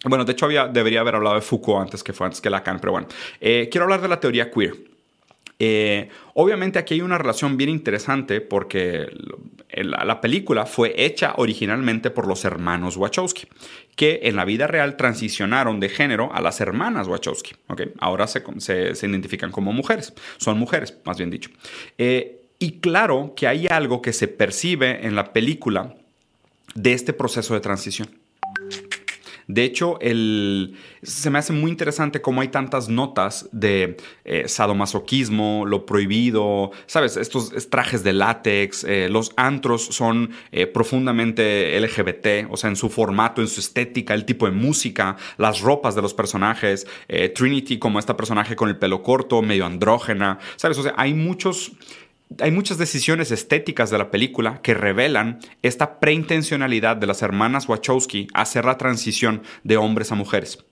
bueno, de hecho había, debería haber hablado de Foucault antes que fue antes que Lacan, pero bueno, eh, quiero hablar de la teoría queer. Eh, obviamente aquí hay una relación bien interesante porque la película fue hecha originalmente por los hermanos Wachowski, que en la vida real transicionaron de género a las hermanas Wachowski. ¿okay? Ahora se, se, identifican como mujeres, son mujeres, más bien dicho. Eh, y claro que hay algo que se percibe en la película de este proceso de transición. De hecho, se me hace muy interesante cómo hay tantas notas de eh, sadomasoquismo, lo prohibido, ¿sabes? Estos trajes de látex, eh, los antros son eh, profundamente LGBT, o sea, en su formato, en su estética, el tipo de música, las ropas de los personajes, Trinity como esta personaje con el pelo corto, medio andrógena, ¿sabes? O sea, hay muchos hay muchas decisiones estéticas de la película que revelan esta preintencionalidad de las hermanas Wachowski a hacer la transición de hombres a mujeres.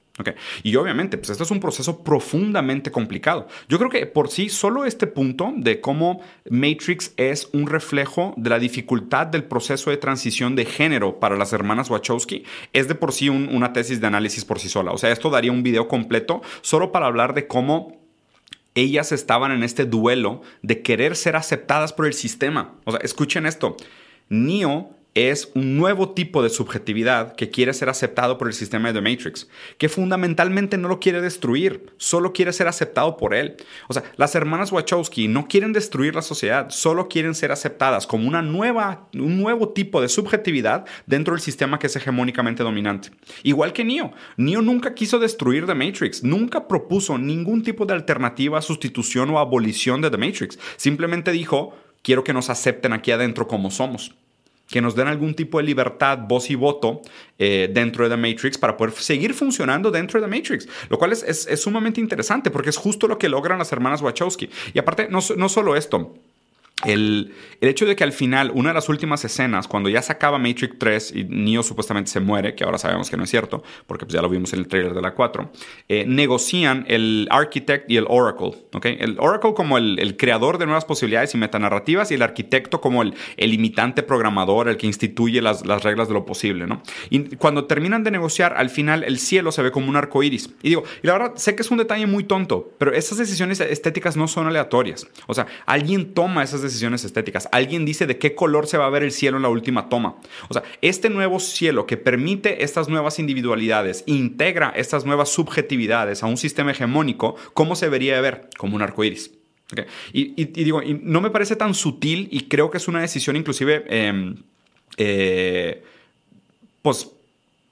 Y obviamente, pues esto es un proceso profundamente complicado. Yo creo que por sí, solo este punto de cómo Matrix es un reflejo de la dificultad del proceso de transición de género para las hermanas Wachowski, es de por sí una tesis de análisis por sí sola. O sea, esto daría un video completo solo para hablar de cómo ellas estaban en este duelo de querer ser aceptadas por el sistema. O sea, escuchen esto. Neo es un nuevo tipo de subjetividad que quiere ser aceptado por el sistema de The Matrix, que fundamentalmente no lo quiere destruir, solo quiere ser aceptado por él. O sea, las hermanas Wachowski no quieren destruir la sociedad, solo quieren ser aceptadas como una nueva, un nuevo tipo de subjetividad dentro del sistema que es hegemónicamente dominante. Igual que Neo. Neo nunca quiso destruir The Matrix, nunca propuso ningún tipo de alternativa, sustitución o abolición de The Matrix. Simplemente dijo, quiero que nos acepten aquí adentro como somos. Que nos den algún tipo de libertad, voz y voto eh, dentro de The Matrix para poder seguir funcionando dentro de The Matrix, lo cual es, sumamente interesante porque es justo lo que logran las hermanas Wachowski. Y aparte, no, no solo esto, el, hecho de que al final, una de las últimas escenas, cuando ya se acaba Matrix 3 y Neo supuestamente se muere, que ahora sabemos que no es cierto, porque pues ya lo vimos en el trailer de la 4, eh, negocian el Architect y el Oracle. ¿okay? El Oracle como el, creador de nuevas posibilidades y metanarrativas y el arquitecto como el, el imitante programador, el que instituye las, las, reglas de lo posible. ¿no? Y cuando terminan de negociar, al final el cielo se ve como un arco iris. Y digo, y la verdad, sé que es un detalle muy tonto, pero esas decisiones estéticas no son aleatorias. O sea, alguien toma esas decisiones estéticas. Alguien dice de qué color se va a ver el cielo en la última toma. O sea, este nuevo cielo que permite estas nuevas individualidades, integra estas nuevas subjetividades a un sistema hegemónico, ¿cómo se debería ver? Como un arco iris. Y, digo, no me parece tan sutil y creo que es una decisión inclusive... Em, eh, pues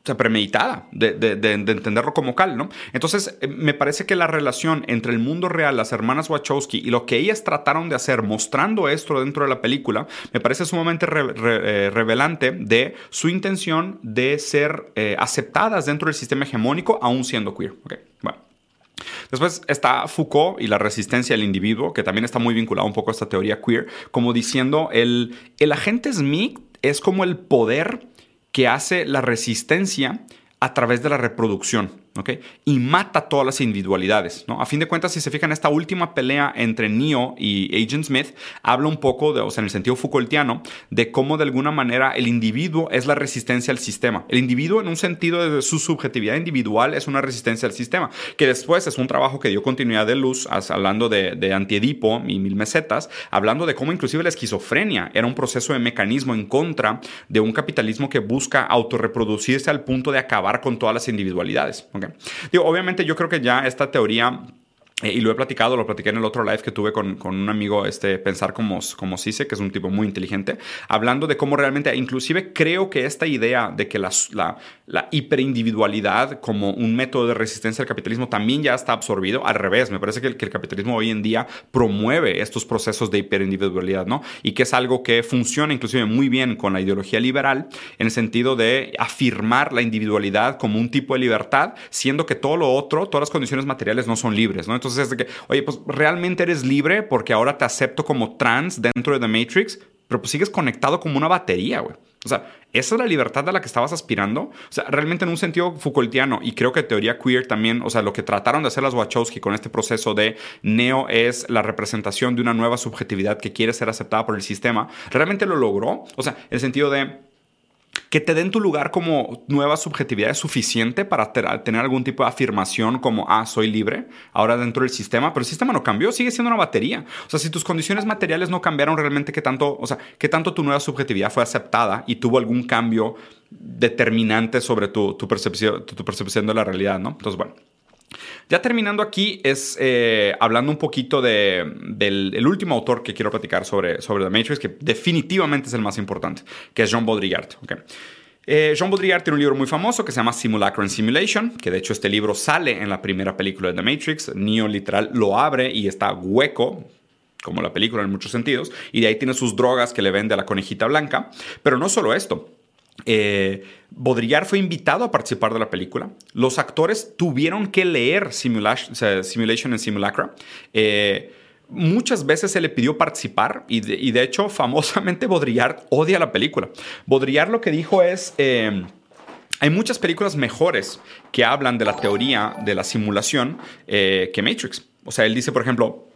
sea, premeditada, de, entenderlo como cal, ¿no? Entonces, eh, me parece que la relación entre el mundo real, las hermanas Wachowski y lo que ellas trataron de hacer mostrando esto dentro de la película, me parece sumamente eh, revelante de su intención de ser eh, aceptadas dentro del sistema hegemónico, aún siendo queer. Okay. Después está Foucault y la resistencia del individuo, que también está muy vinculado un poco a esta teoría queer, como diciendo el, el agente Smith es como el poder que hace la resistencia a través de la reproducción. Y mata todas las individualidades, ¿no? A fin de cuentas, si se fijan, esta última pelea entre Neo y Agent Smith habla un poco, de, o sea, en el sentido Foucaultiano, de cómo de alguna manera el individuo es la resistencia al sistema. El individuo, en un sentido de su subjetividad individual, es una resistencia al sistema, que después es un trabajo que dio continuidad de luz, hablando de, de Antiedipo y Mil Mesetas, hablando de cómo inclusive la esquizofrenia era un proceso de mecanismo en contra de un capitalismo que busca autorreproducirse al punto de acabar con todas las individualidades. Obviamente yo creo que ya esta teoría eh, y lo he platicado, lo platiqué en el otro live que tuve con, con un amigo, este, Pensar como, como Cise, que es un tipo muy inteligente, hablando de cómo realmente, inclusive creo que esta idea de que la, la, la, hiperindividualidad como un método de resistencia al capitalismo también ya está absorbido. Al revés, me parece que el, que el capitalismo hoy en día promueve estos procesos de hiperindividualidad, ¿no? Y que es algo que funciona inclusive muy bien con la ideología liberal en el sentido de afirmar la individualidad como un tipo de libertad, siendo que todo lo otro, todas las condiciones materiales no son libres, ¿no? Entonces es de que, oye, pues realmente eres libre porque ahora te acepto como trans dentro de The Matrix, pero pues sigues conectado como una batería, güey. O sea, ¿esa es la libertad a la que estabas aspirando? O sea, realmente en un sentido Foucaultiano, y creo que teoría queer también, o sea, lo que trataron de hacer las Wachowski con este proceso de Neo es la representación de una nueva subjetividad que quiere ser aceptada por el sistema, realmente lo logró. O sea, el sentido de que te den tu lugar como nueva subjetividad es suficiente para tener algún tipo de afirmación como, ah, soy libre, ahora dentro del sistema, pero el sistema no cambió, sigue siendo una batería. O sea, si tus condiciones materiales no cambiaron realmente, ¿qué tanto, o sea, qué tanto tu nueva subjetividad fue aceptada y tuvo algún cambio determinante sobre tu, tu percepción, tu percepción de la realidad, ¿no? Entonces, bueno. Ya terminando aquí, es eh, hablando un poquito del último autor que quiero platicar sobre, sobre The Matrix, que definitivamente es el más importante, que es Jean Baudrillard. Eh, Jean Baudrillard tiene un libro muy famoso que se llama Simulacro and Simulation, que de hecho este libro sale en la primera película de The Matrix. Neo literal lo abre y está hueco, como la película en muchos sentidos, y de ahí tiene sus drogas que le vende a la conejita blanca. Pero no solo esto. Eh, Baudrillard fue invitado a participar de la película. Los actores tuvieron que leer Simulation and Simulacra. Eh, muchas veces se le pidió participar y de, hecho famosamente Baudrillard odia la película. Baudrillard lo que dijo es... Eh, hay muchas películas mejores que hablan de la teoría de la simulación eh, que Matrix. O sea, él dice, por ejemplo,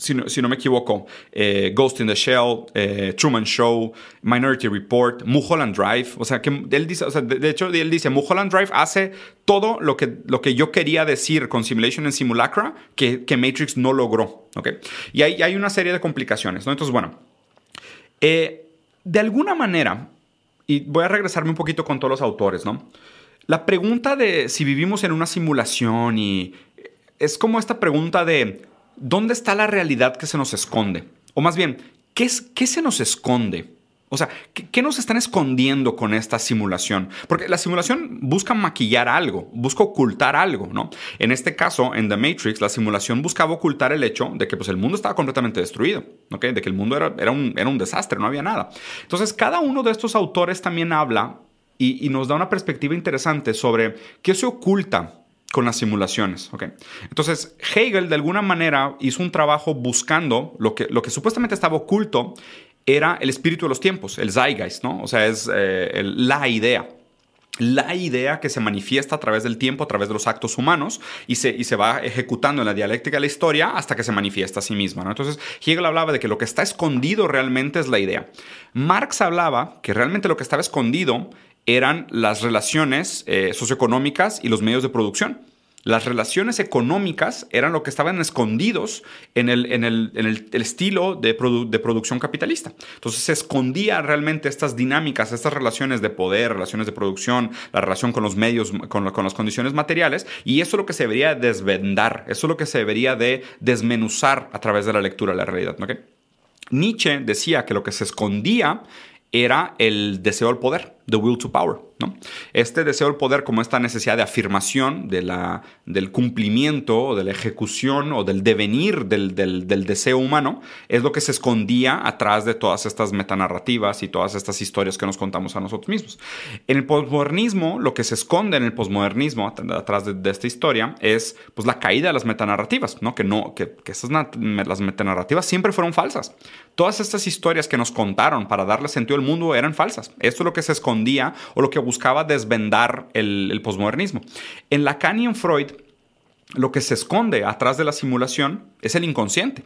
si no, me equivoco, eh, Ghost in the Shell, eh, Truman Show, Minority Report, Mulholland Drive. O sea, que él dice, o sea, de, hecho, él dice, Mulholland Drive hace todo lo que, lo que yo quería decir con Simulation en Simulacra que, que Matrix no logró. ¿okay? Y hay, hay, una serie de complicaciones. ¿no? Entonces, bueno, eh, de alguna manera, y voy a regresarme un poquito con todos los autores, ¿no? La pregunta de si vivimos en una simulación y es como esta pregunta de ¿dónde está la realidad que se nos esconde? O más bien, ¿qué, es, qué se nos esconde? O sea, ¿qué, nos están escondiendo con esta simulación? Porque la simulación busca maquillar algo, busca ocultar algo, ¿no? En este caso, en The Matrix, la simulación buscaba ocultar el hecho de que pues, el mundo estaba completamente destruido, ¿ok? De que el mundo era, era, un, era un desastre, no había nada. Entonces, cada uno de estos autores también habla y, y nos da una perspectiva interesante sobre qué se oculta con las simulaciones. ¿ok? Entonces, Hegel de alguna manera hizo un trabajo buscando lo que, lo que supuestamente estaba oculto era el espíritu de los tiempos, el zeitgeist, ¿no? O sea, es eh, la idea. La idea que se manifiesta a través del tiempo, a través de los actos humanos, y se, y se va ejecutando en la dialéctica de la historia hasta que se manifiesta a sí misma. ¿no? Entonces, Hegel hablaba de que lo que está escondido realmente es la idea. Marx hablaba que realmente lo que estaba escondido eran las relaciones eh, socioeconómicas y los medios de producción. Las relaciones económicas eran lo que estaban escondidos en el, estilo de, producción capitalista. Entonces se escondía realmente estas dinámicas, estas relaciones de poder, relaciones de producción, la relación con los medios, con, con las condiciones materiales, y eso es lo que se debería desvendar, eso es lo que se debería de desmenuzar a través de la lectura de la realidad. Nietzsche decía que lo que se escondía era el deseo al poder, the will to power. Este deseo del poder como esta necesidad de afirmación del cumplimiento o de la ejecución o del devenir del, deseo humano es lo que se escondía atrás de todas estas metanarrativas y todas estas historias que nos contamos a nosotros mismos. En el posmodernismo, lo que se esconde en el posmodernismo atrás de, esta historia es pues, la caída de las metanarrativas, ¿no? que, no, que, esas, las metanarrativas siempre fueron falsas. Todas estas historias que nos contaron para darle sentido al mundo eran falsas. Esto es lo que se escondía o lo que buscaba desvendar el, posmodernismo. En Lacan y en Freud, lo que se esconde atrás de la simulación es el inconsciente.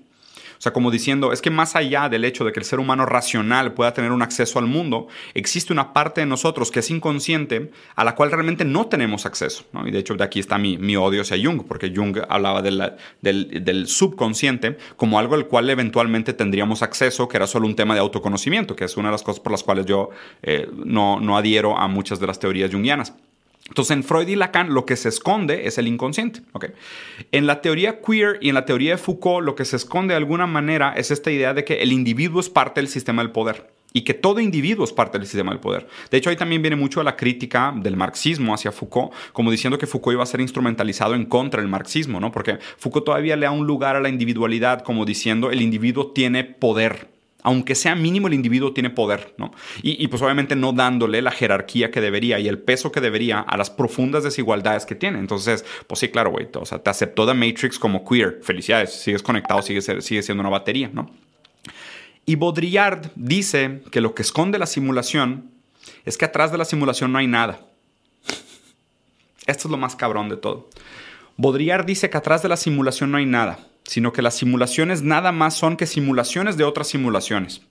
Sea, como diciendo, es que más allá del hecho de que el ser humano racional pueda tener un acceso al mundo, existe una parte de nosotros que es inconsciente a la cual realmente no tenemos acceso. Y de hecho, de aquí está mi, mi odio hacia Jung, porque Jung hablaba del, del, subconsciente como algo al cual eventualmente tendríamos acceso, que era solo un tema de autoconocimiento, que es una de las cosas por las cuales yo eh, no, no adhiero a muchas de las teorías jungianas. Entonces, en Freud y Lacan lo que se esconde es el inconsciente. En la teoría queer y en la teoría de Foucault, lo que se esconde de alguna manera es esta idea de que el individuo es parte del sistema del poder y que todo individuo es parte del sistema del poder. De hecho, ahí también viene mucho la crítica del marxismo hacia Foucault, como diciendo que Foucault iba a ser instrumentalizado en contra del marxismo, ¿no? Porque Foucault todavía le da un lugar a la individualidad, como diciendo el individuo tiene poder aunque sea mínimo, el individuo tiene poder, ¿no? Y, pues obviamente no dándole la jerarquía que debería y el peso que debería a las profundas desigualdades que tiene. Entonces, pues sí, claro, güey, o sea, te aceptó The Matrix como queer, felicidades, sigues conectado, sigue, sigue siendo una batería, ¿no? Y Baudrillard dice que lo que esconde la simulación es que atrás de la simulación no hay nada. Esto es lo más cabrón de todo. Baudrillard dice que atrás de la simulación no hay nada sino que las simulaciones nada más son que simulaciones de otras simulaciones.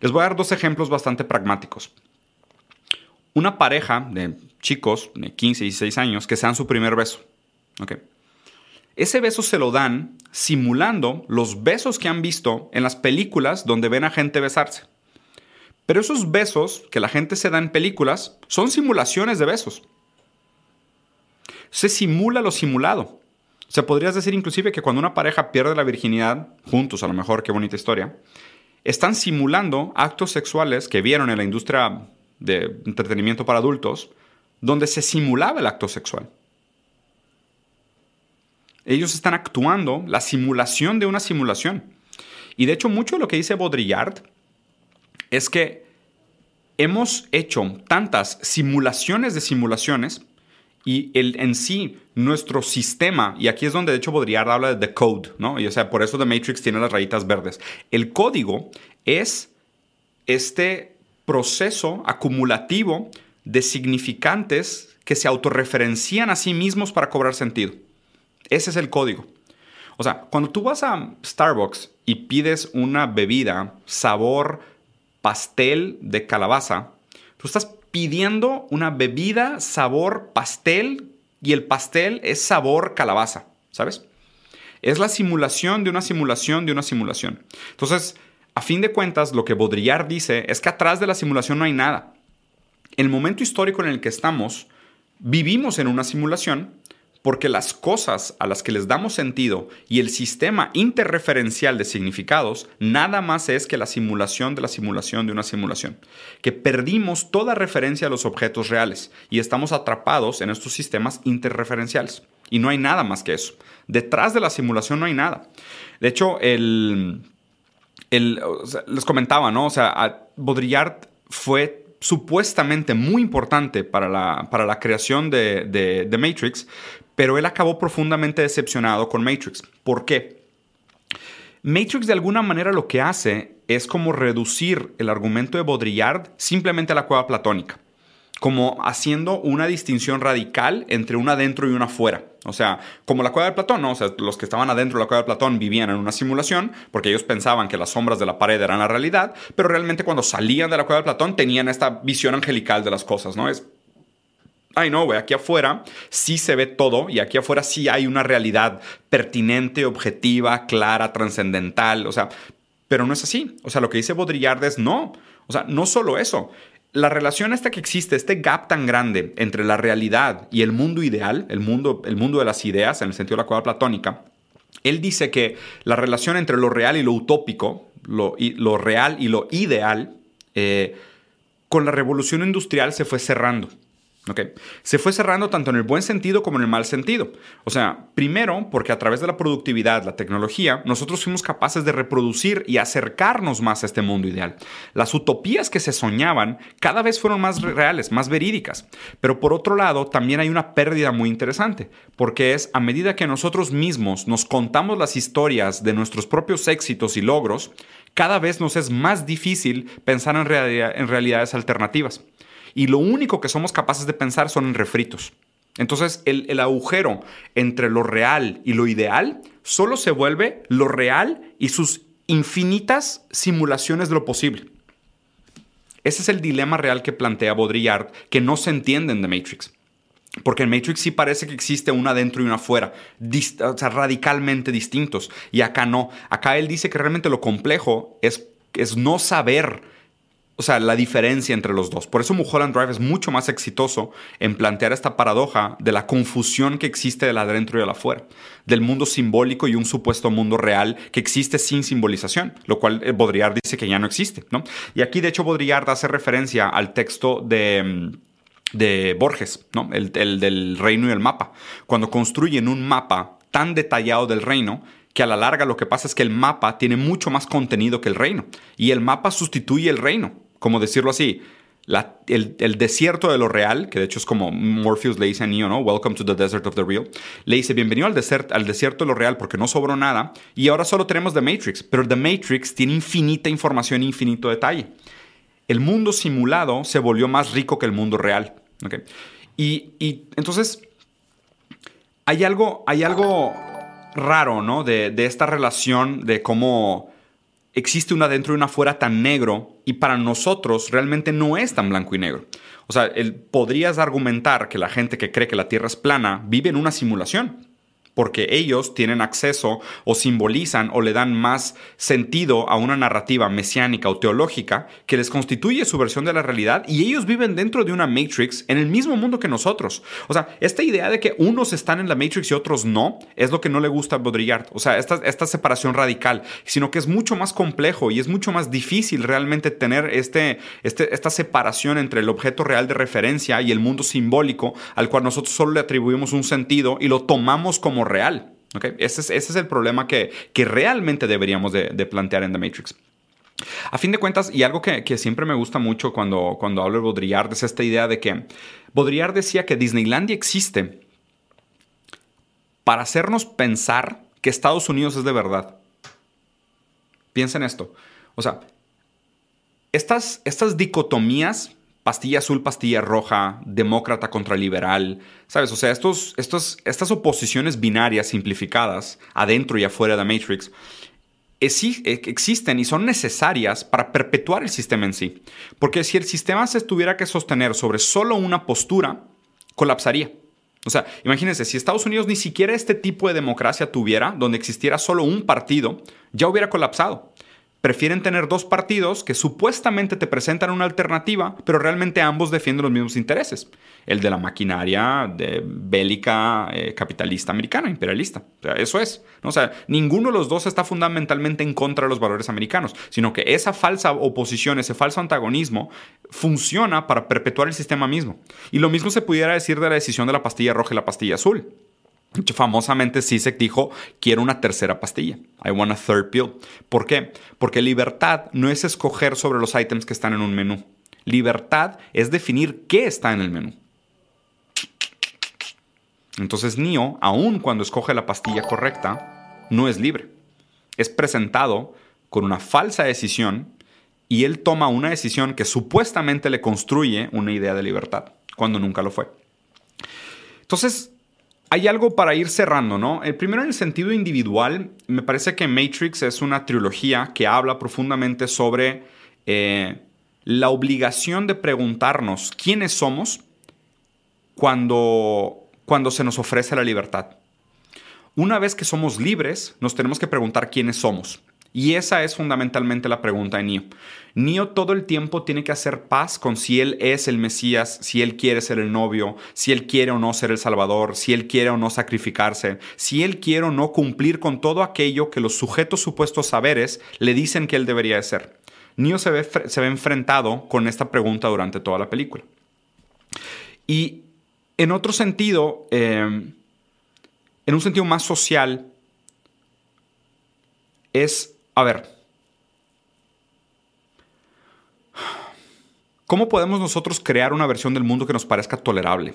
Les voy a dar dos ejemplos bastante pragmáticos. Una pareja de chicos de 15 y 16 años que se dan su primer beso. Ese beso se lo dan simulando los besos que han visto en las películas donde ven a gente besarse. Pero esos besos que la gente se da en películas son simulaciones de besos. Se simula lo simulado. O sea, podrías decir inclusive que cuando una pareja pierde la virginidad, juntos a lo mejor, qué bonita historia, están simulando actos sexuales que vieron en la industria de entretenimiento para adultos, donde se simulaba el acto sexual. Ellos están actuando la simulación de una simulación. Y de hecho, mucho de lo que dice Baudrillard es que hemos hecho tantas simulaciones de simulaciones y el, en sí, nuestro sistema, y aquí es donde de hecho Baudrillard habla de the code, ¿no? Y o sea, por eso The Matrix tiene las rayitas verdes. El código es este proceso acumulativo de significantes que se autorreferencian a sí mismos para cobrar sentido. Ese es el código. O sea, cuando tú vas a Starbucks y pides una bebida sabor pastel de calabaza, tú estás pidiendo una bebida sabor pastel y el pastel es sabor calabaza, ¿sabes? Es la simulación de una simulación de una simulación. Entonces, a fin de cuentas, lo que Baudrillard dice es que atrás de la simulación no hay nada. El momento histórico en el que estamos, vivimos en una simulación porque las cosas a las que les damos sentido y el sistema interreferencial de significados nada más es que la simulación de la simulación de una simulación, que perdimos toda referencia a los objetos reales y estamos atrapados en estos sistemas interreferenciales. Y no hay nada más que eso. Detrás de la simulación no hay nada. De hecho, el, les comentaba, ¿no? O sea, Baudrillard fue supuestamente muy importante para la, para la creación de, de, Matrix, pero él acabó profundamente decepcionado con Matrix. ¿Por qué? Matrix de alguna manera lo que hace es como reducir el argumento de Baudrillard simplemente a la cueva platónica como haciendo una distinción radical entre una adentro y una afuera. O sea, como la cueva de Platón. O sea, los que estaban adentro de la cueva de Platón vivían en una simulación porque ellos pensaban que las sombras de la pared eran la realidad, pero realmente cuando salían de la cueva de Platón tenían esta visión angelical de las cosas, ¿no? Es, ay no, güey, aquí afuera sí se ve todo y aquí afuera sí hay una realidad pertinente, objetiva, clara, trascendental, o sea, pero no es así. O sea, lo que dice Baudrillard es no. O sea, no solo eso, la relación esta que existe, este gap tan grande entre la realidad y el mundo ideal, el mundo, el mundo de las ideas, en el sentido de la cueva platónica, él dice que la relación entre lo real y lo utópico, lo, lo real y lo ideal, eh, con la revolución industrial se fue cerrando. Se fue cerrando tanto en el buen sentido como en el mal sentido. O sea, primero porque a través de la productividad, la tecnología, nosotros fuimos capaces de reproducir y acercarnos más a este mundo ideal. Las utopías que se soñaban cada vez fueron más reales, más verídicas. Pero por otro lado, también hay una pérdida muy interesante, porque es a medida que nosotros mismos nos contamos las historias de nuestros propios éxitos y logros, cada vez nos es más difícil pensar en, realidades alternativas y lo único que somos capaces de pensar son en refritos. Entonces el, agujero entre lo real y lo ideal solo se vuelve lo real y sus infinitas simulaciones de lo posible. Ese es el dilema real que plantea Baudrillard, que no se entiende en The Matrix. Porque en Matrix sí parece que existe una dentro y una afuera, o sea, radicalmente distintos. Y acá no. Acá él dice que realmente lo complejo es, es no saber o sea, la diferencia entre los dos. Por eso Mulholland Drive es mucho más exitoso en plantear esta paradoja de la confusión que existe del adentro y del afuera, del mundo simbólico y un supuesto mundo real que existe sin simbolización, lo cual eh, Baudrillard dice que ya no existe, ¿no? Y aquí, de hecho, Baudrillard hace referencia al texto de mm, de Borges, ¿no? el, el, del reino y el mapa. Cuando construyen un mapa tan detallado del reino que a la larga lo que pasa es que el mapa tiene mucho más contenido que el reino y el mapa sustituye el reino como decirlo así, el, desierto de lo real, que de hecho es como Morpheus le dice a Neo, ¿no? Welcome to the desert of the real. Le dice, bienvenido al, al desierto de lo real porque no sobró nada y ahora solo tenemos The Matrix, pero The Matrix tiene infinita información, infinito detalle. El mundo simulado se volvió más rico que el mundo real. Y, entonces, hay algo, hay algo raro, ¿no? De esta relación de cómo existe una dentro y una fuera tan negro y para nosotros realmente no es tan blanco y negro. O sea, podrías argumentar que la gente que cree que la Tierra es plana vive en una simulación porque ellos tienen acceso o simbolizan o le dan más sentido a una narrativa mesiánica o teológica que les constituye su versión de la realidad y ellos viven dentro de una Matrix en el mismo mundo que nosotros. O sea, esta idea de que unos están en la Matrix y otros no es lo que no le gusta a Baudrillard. O sea, esta, esta separación radical, sino que es mucho más complejo y es mucho más difícil realmente tener este, este, esta separación entre el objeto real de referencia y el mundo simbólico al cual nosotros solo le atribuimos un sentido y lo tomamos como real. ¿okay? Ese, es, ese es el problema que, que realmente deberíamos de, plantear en The Matrix. A fin de cuentas, y algo que, que, siempre me gusta mucho cuando, cuando hablo de Baudrillard es esta idea de que Baudrillard decía que Disneylandia existe para hacernos pensar que Estados Unidos es de verdad. Piensa en esto. O sea, estas, estas dicotomías pastilla azul, pastilla roja, demócrata contra liberal, ¿sabes? O sea, estos, estos, estas oposiciones binarias simplificadas adentro y afuera de la Matrix e, existen y son necesarias para perpetuar el sistema en sí. Porque si el sistema se tuviera que sostener sobre solo una postura, colapsaría. O sea, imagínense, si Estados Unidos ni siquiera este tipo de democracia tuviera, donde existiera solo un partido, ya hubiera colapsado. Prefieren tener dos partidos que supuestamente te presentan una alternativa, pero realmente ambos defienden los mismos intereses. El de la maquinaria de bélica eh, capitalista americana, imperialista. eso es. O sea, ninguno de los dos está fundamentalmente en contra de los valores americanos, sino que esa falsa oposición, ese falso antagonismo, funciona para perpetuar el sistema mismo. Y lo mismo se pudiera decir de la decisión de la pastilla roja y la pastilla azul. Famosamente Sisek dijo, quiero una tercera pastilla. I want a third pill. ¿Por qué? Porque libertad no es escoger sobre los ítems que están en un menú. Libertad es definir qué está en el menú. Entonces Neo, aun cuando escoge la pastilla correcta, no es libre. Es presentado con una falsa decisión y él toma una decisión que supuestamente le construye una idea de libertad, cuando nunca lo fue. Entonces, hay algo para ir cerrando, ¿no? El primero en el sentido individual, me parece que Matrix es una trilogía que habla profundamente sobre eh, la obligación de preguntarnos quiénes somos cuando, cuando se nos ofrece la libertad. Una vez que somos libres, nos tenemos que preguntar quiénes somos. Y esa es fundamentalmente la pregunta de Neo. Neo todo el tiempo tiene que hacer paz con si él es el Mesías, si él quiere ser el novio, si él quiere o no ser el Salvador, si él quiere o no sacrificarse, si él quiere o no cumplir con todo aquello que los sujetos supuestos saberes le dicen que él debería de ser. Neo se ve, se ve enfrentado con esta pregunta durante toda la película. Y en otro sentido, eh, en un sentido más social, es a ver, ¿cómo podemos nosotros crear una versión del mundo que nos parezca tolerable?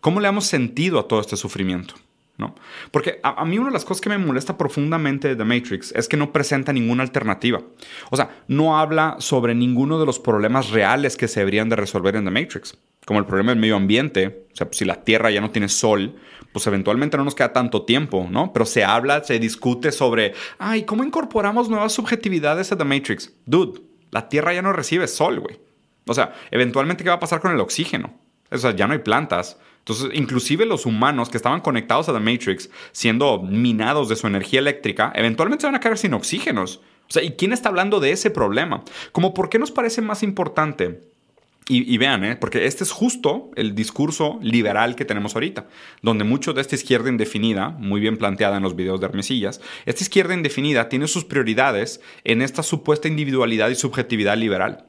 ¿Cómo le damos sentido a todo este sufrimiento? ¿No? Porque a, mí una de las cosas que me molesta profundamente de The Matrix es que no presenta ninguna alternativa. O sea, no habla sobre ninguno de los problemas reales que se deberían de resolver en The Matrix, como el problema del medio ambiente, o sea, si la Tierra ya no tiene sol, pues eventualmente no nos queda tanto tiempo, ¿no? Pero se habla, se discute sobre, ay, ¿cómo incorporamos nuevas subjetividades a The Matrix? Dude, la Tierra ya no recibe sol, güey. O sea, eventualmente, ¿qué va a pasar con el oxígeno? O sea, ya no hay plantas. Entonces, inclusive los humanos que estaban conectados a The Matrix, siendo minados de su energía eléctrica, eventualmente se van a quedar sin oxígenos. O sea, ¿y quién está hablando de ese problema? Como, ¿por qué nos parece más importante y, vean, ¿eh? porque este es justo el discurso liberal que tenemos ahorita, donde mucho de esta izquierda indefinida, muy bien planteada en los videos de Hermesillas, esta izquierda indefinida tiene sus prioridades en esta supuesta individualidad y subjetividad liberal.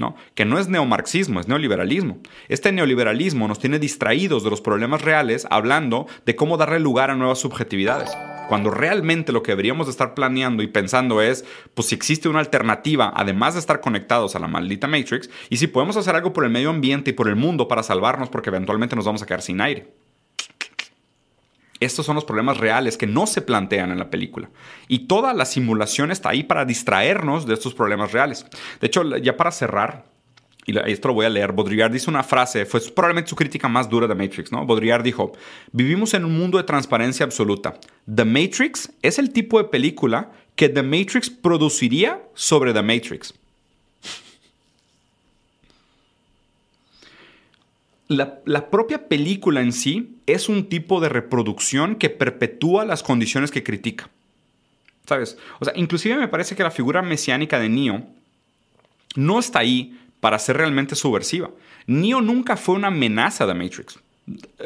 ¿No? Que no es neomarxismo, es neoliberalismo. Este neoliberalismo nos tiene distraídos de los problemas reales hablando de cómo darle lugar a nuevas subjetividades cuando realmente lo que deberíamos de estar planeando y pensando es, pues si existe una alternativa, además de estar conectados a la maldita Matrix, y si podemos hacer algo por el medio ambiente y por el mundo para salvarnos porque eventualmente nos vamos a quedar sin aire. Estos son los problemas reales que no se plantean en la película. Y toda la simulación está ahí para distraernos de estos problemas reales. De hecho, ya para cerrar, y esto lo voy a leer, Baudrillard dice una frase, fue probablemente su crítica más dura de Matrix, ¿no? Baudrillard dijo, vivimos en un mundo de transparencia absoluta. The Matrix es el tipo de película que The Matrix produciría sobre The Matrix. La, la, propia película en sí es un tipo de reproducción que perpetúa las condiciones que critica. ¿Sabes? O sea, inclusive me parece que la figura mesiánica de Neo no está ahí para ser realmente subversiva. Neo nunca fue una amenaza de Matrix.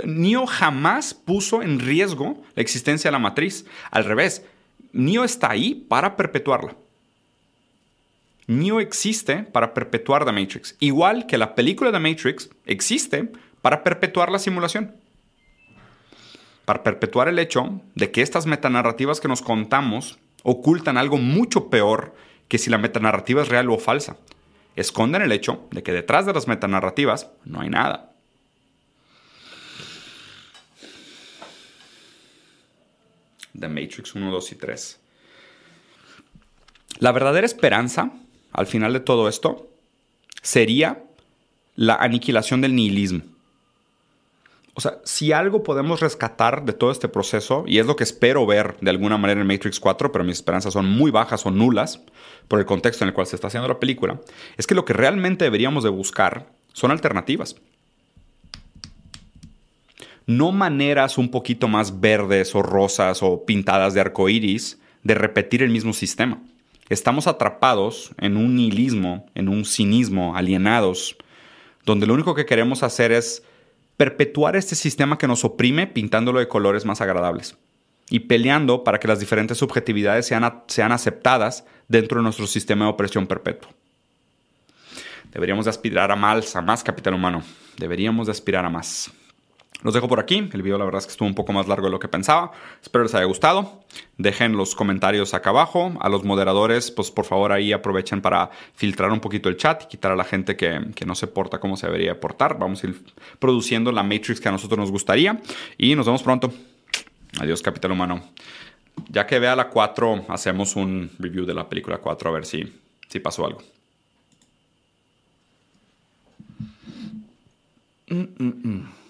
Neo jamás puso en riesgo la existencia de la matriz. Al revés, Neo está ahí para perpetuarla. Neo existe para perpetuar The Matrix, igual que la película de Matrix existe para perpetuar la simulación. Para perpetuar el hecho de que estas metanarrativas que nos contamos ocultan algo mucho peor que si la metanarrativa es real o falsa esconden el hecho de que detrás de las metanarrativas no hay nada. The Matrix 1, 2 y 3. La verdadera esperanza, al final de todo esto, sería la aniquilación del nihilismo. O sea, si algo podemos rescatar de todo este proceso, y es lo que espero ver de alguna manera en Matrix 4, pero mis esperanzas son muy bajas o nulas por el contexto en el cual se está haciendo la película, es que lo que realmente deberíamos de buscar son alternativas. No maneras un poquito más verdes o rosas o pintadas de arco iris de repetir el mismo sistema. Estamos atrapados en un nihilismo, en un cinismo, alienados, donde lo único que queremos hacer es perpetuar este sistema que nos oprime pintándolo de colores más agradables y peleando para que las diferentes subjetividades sean, sean aceptadas dentro de nuestro sistema de opresión perpetuo. Deberíamos de aspirar a más, a más capital humano. Deberíamos de aspirar a más. Los dejo por aquí. El video la verdad es que estuvo un poco más largo de lo que pensaba. Espero les haya gustado. Dejen los comentarios acá abajo. A los moderadores, pues por favor ahí aprovechen para filtrar un poquito el chat y quitar a la gente que, que no se porta como se debería portar. Vamos a ir produciendo la Matrix que a nosotros nos gustaría. Y nos vemos pronto. Adiós, Capital Humano. Ya que vea la 4, hacemos un review de la película 4 a ver si, si pasó algo. Mm, mm, mm.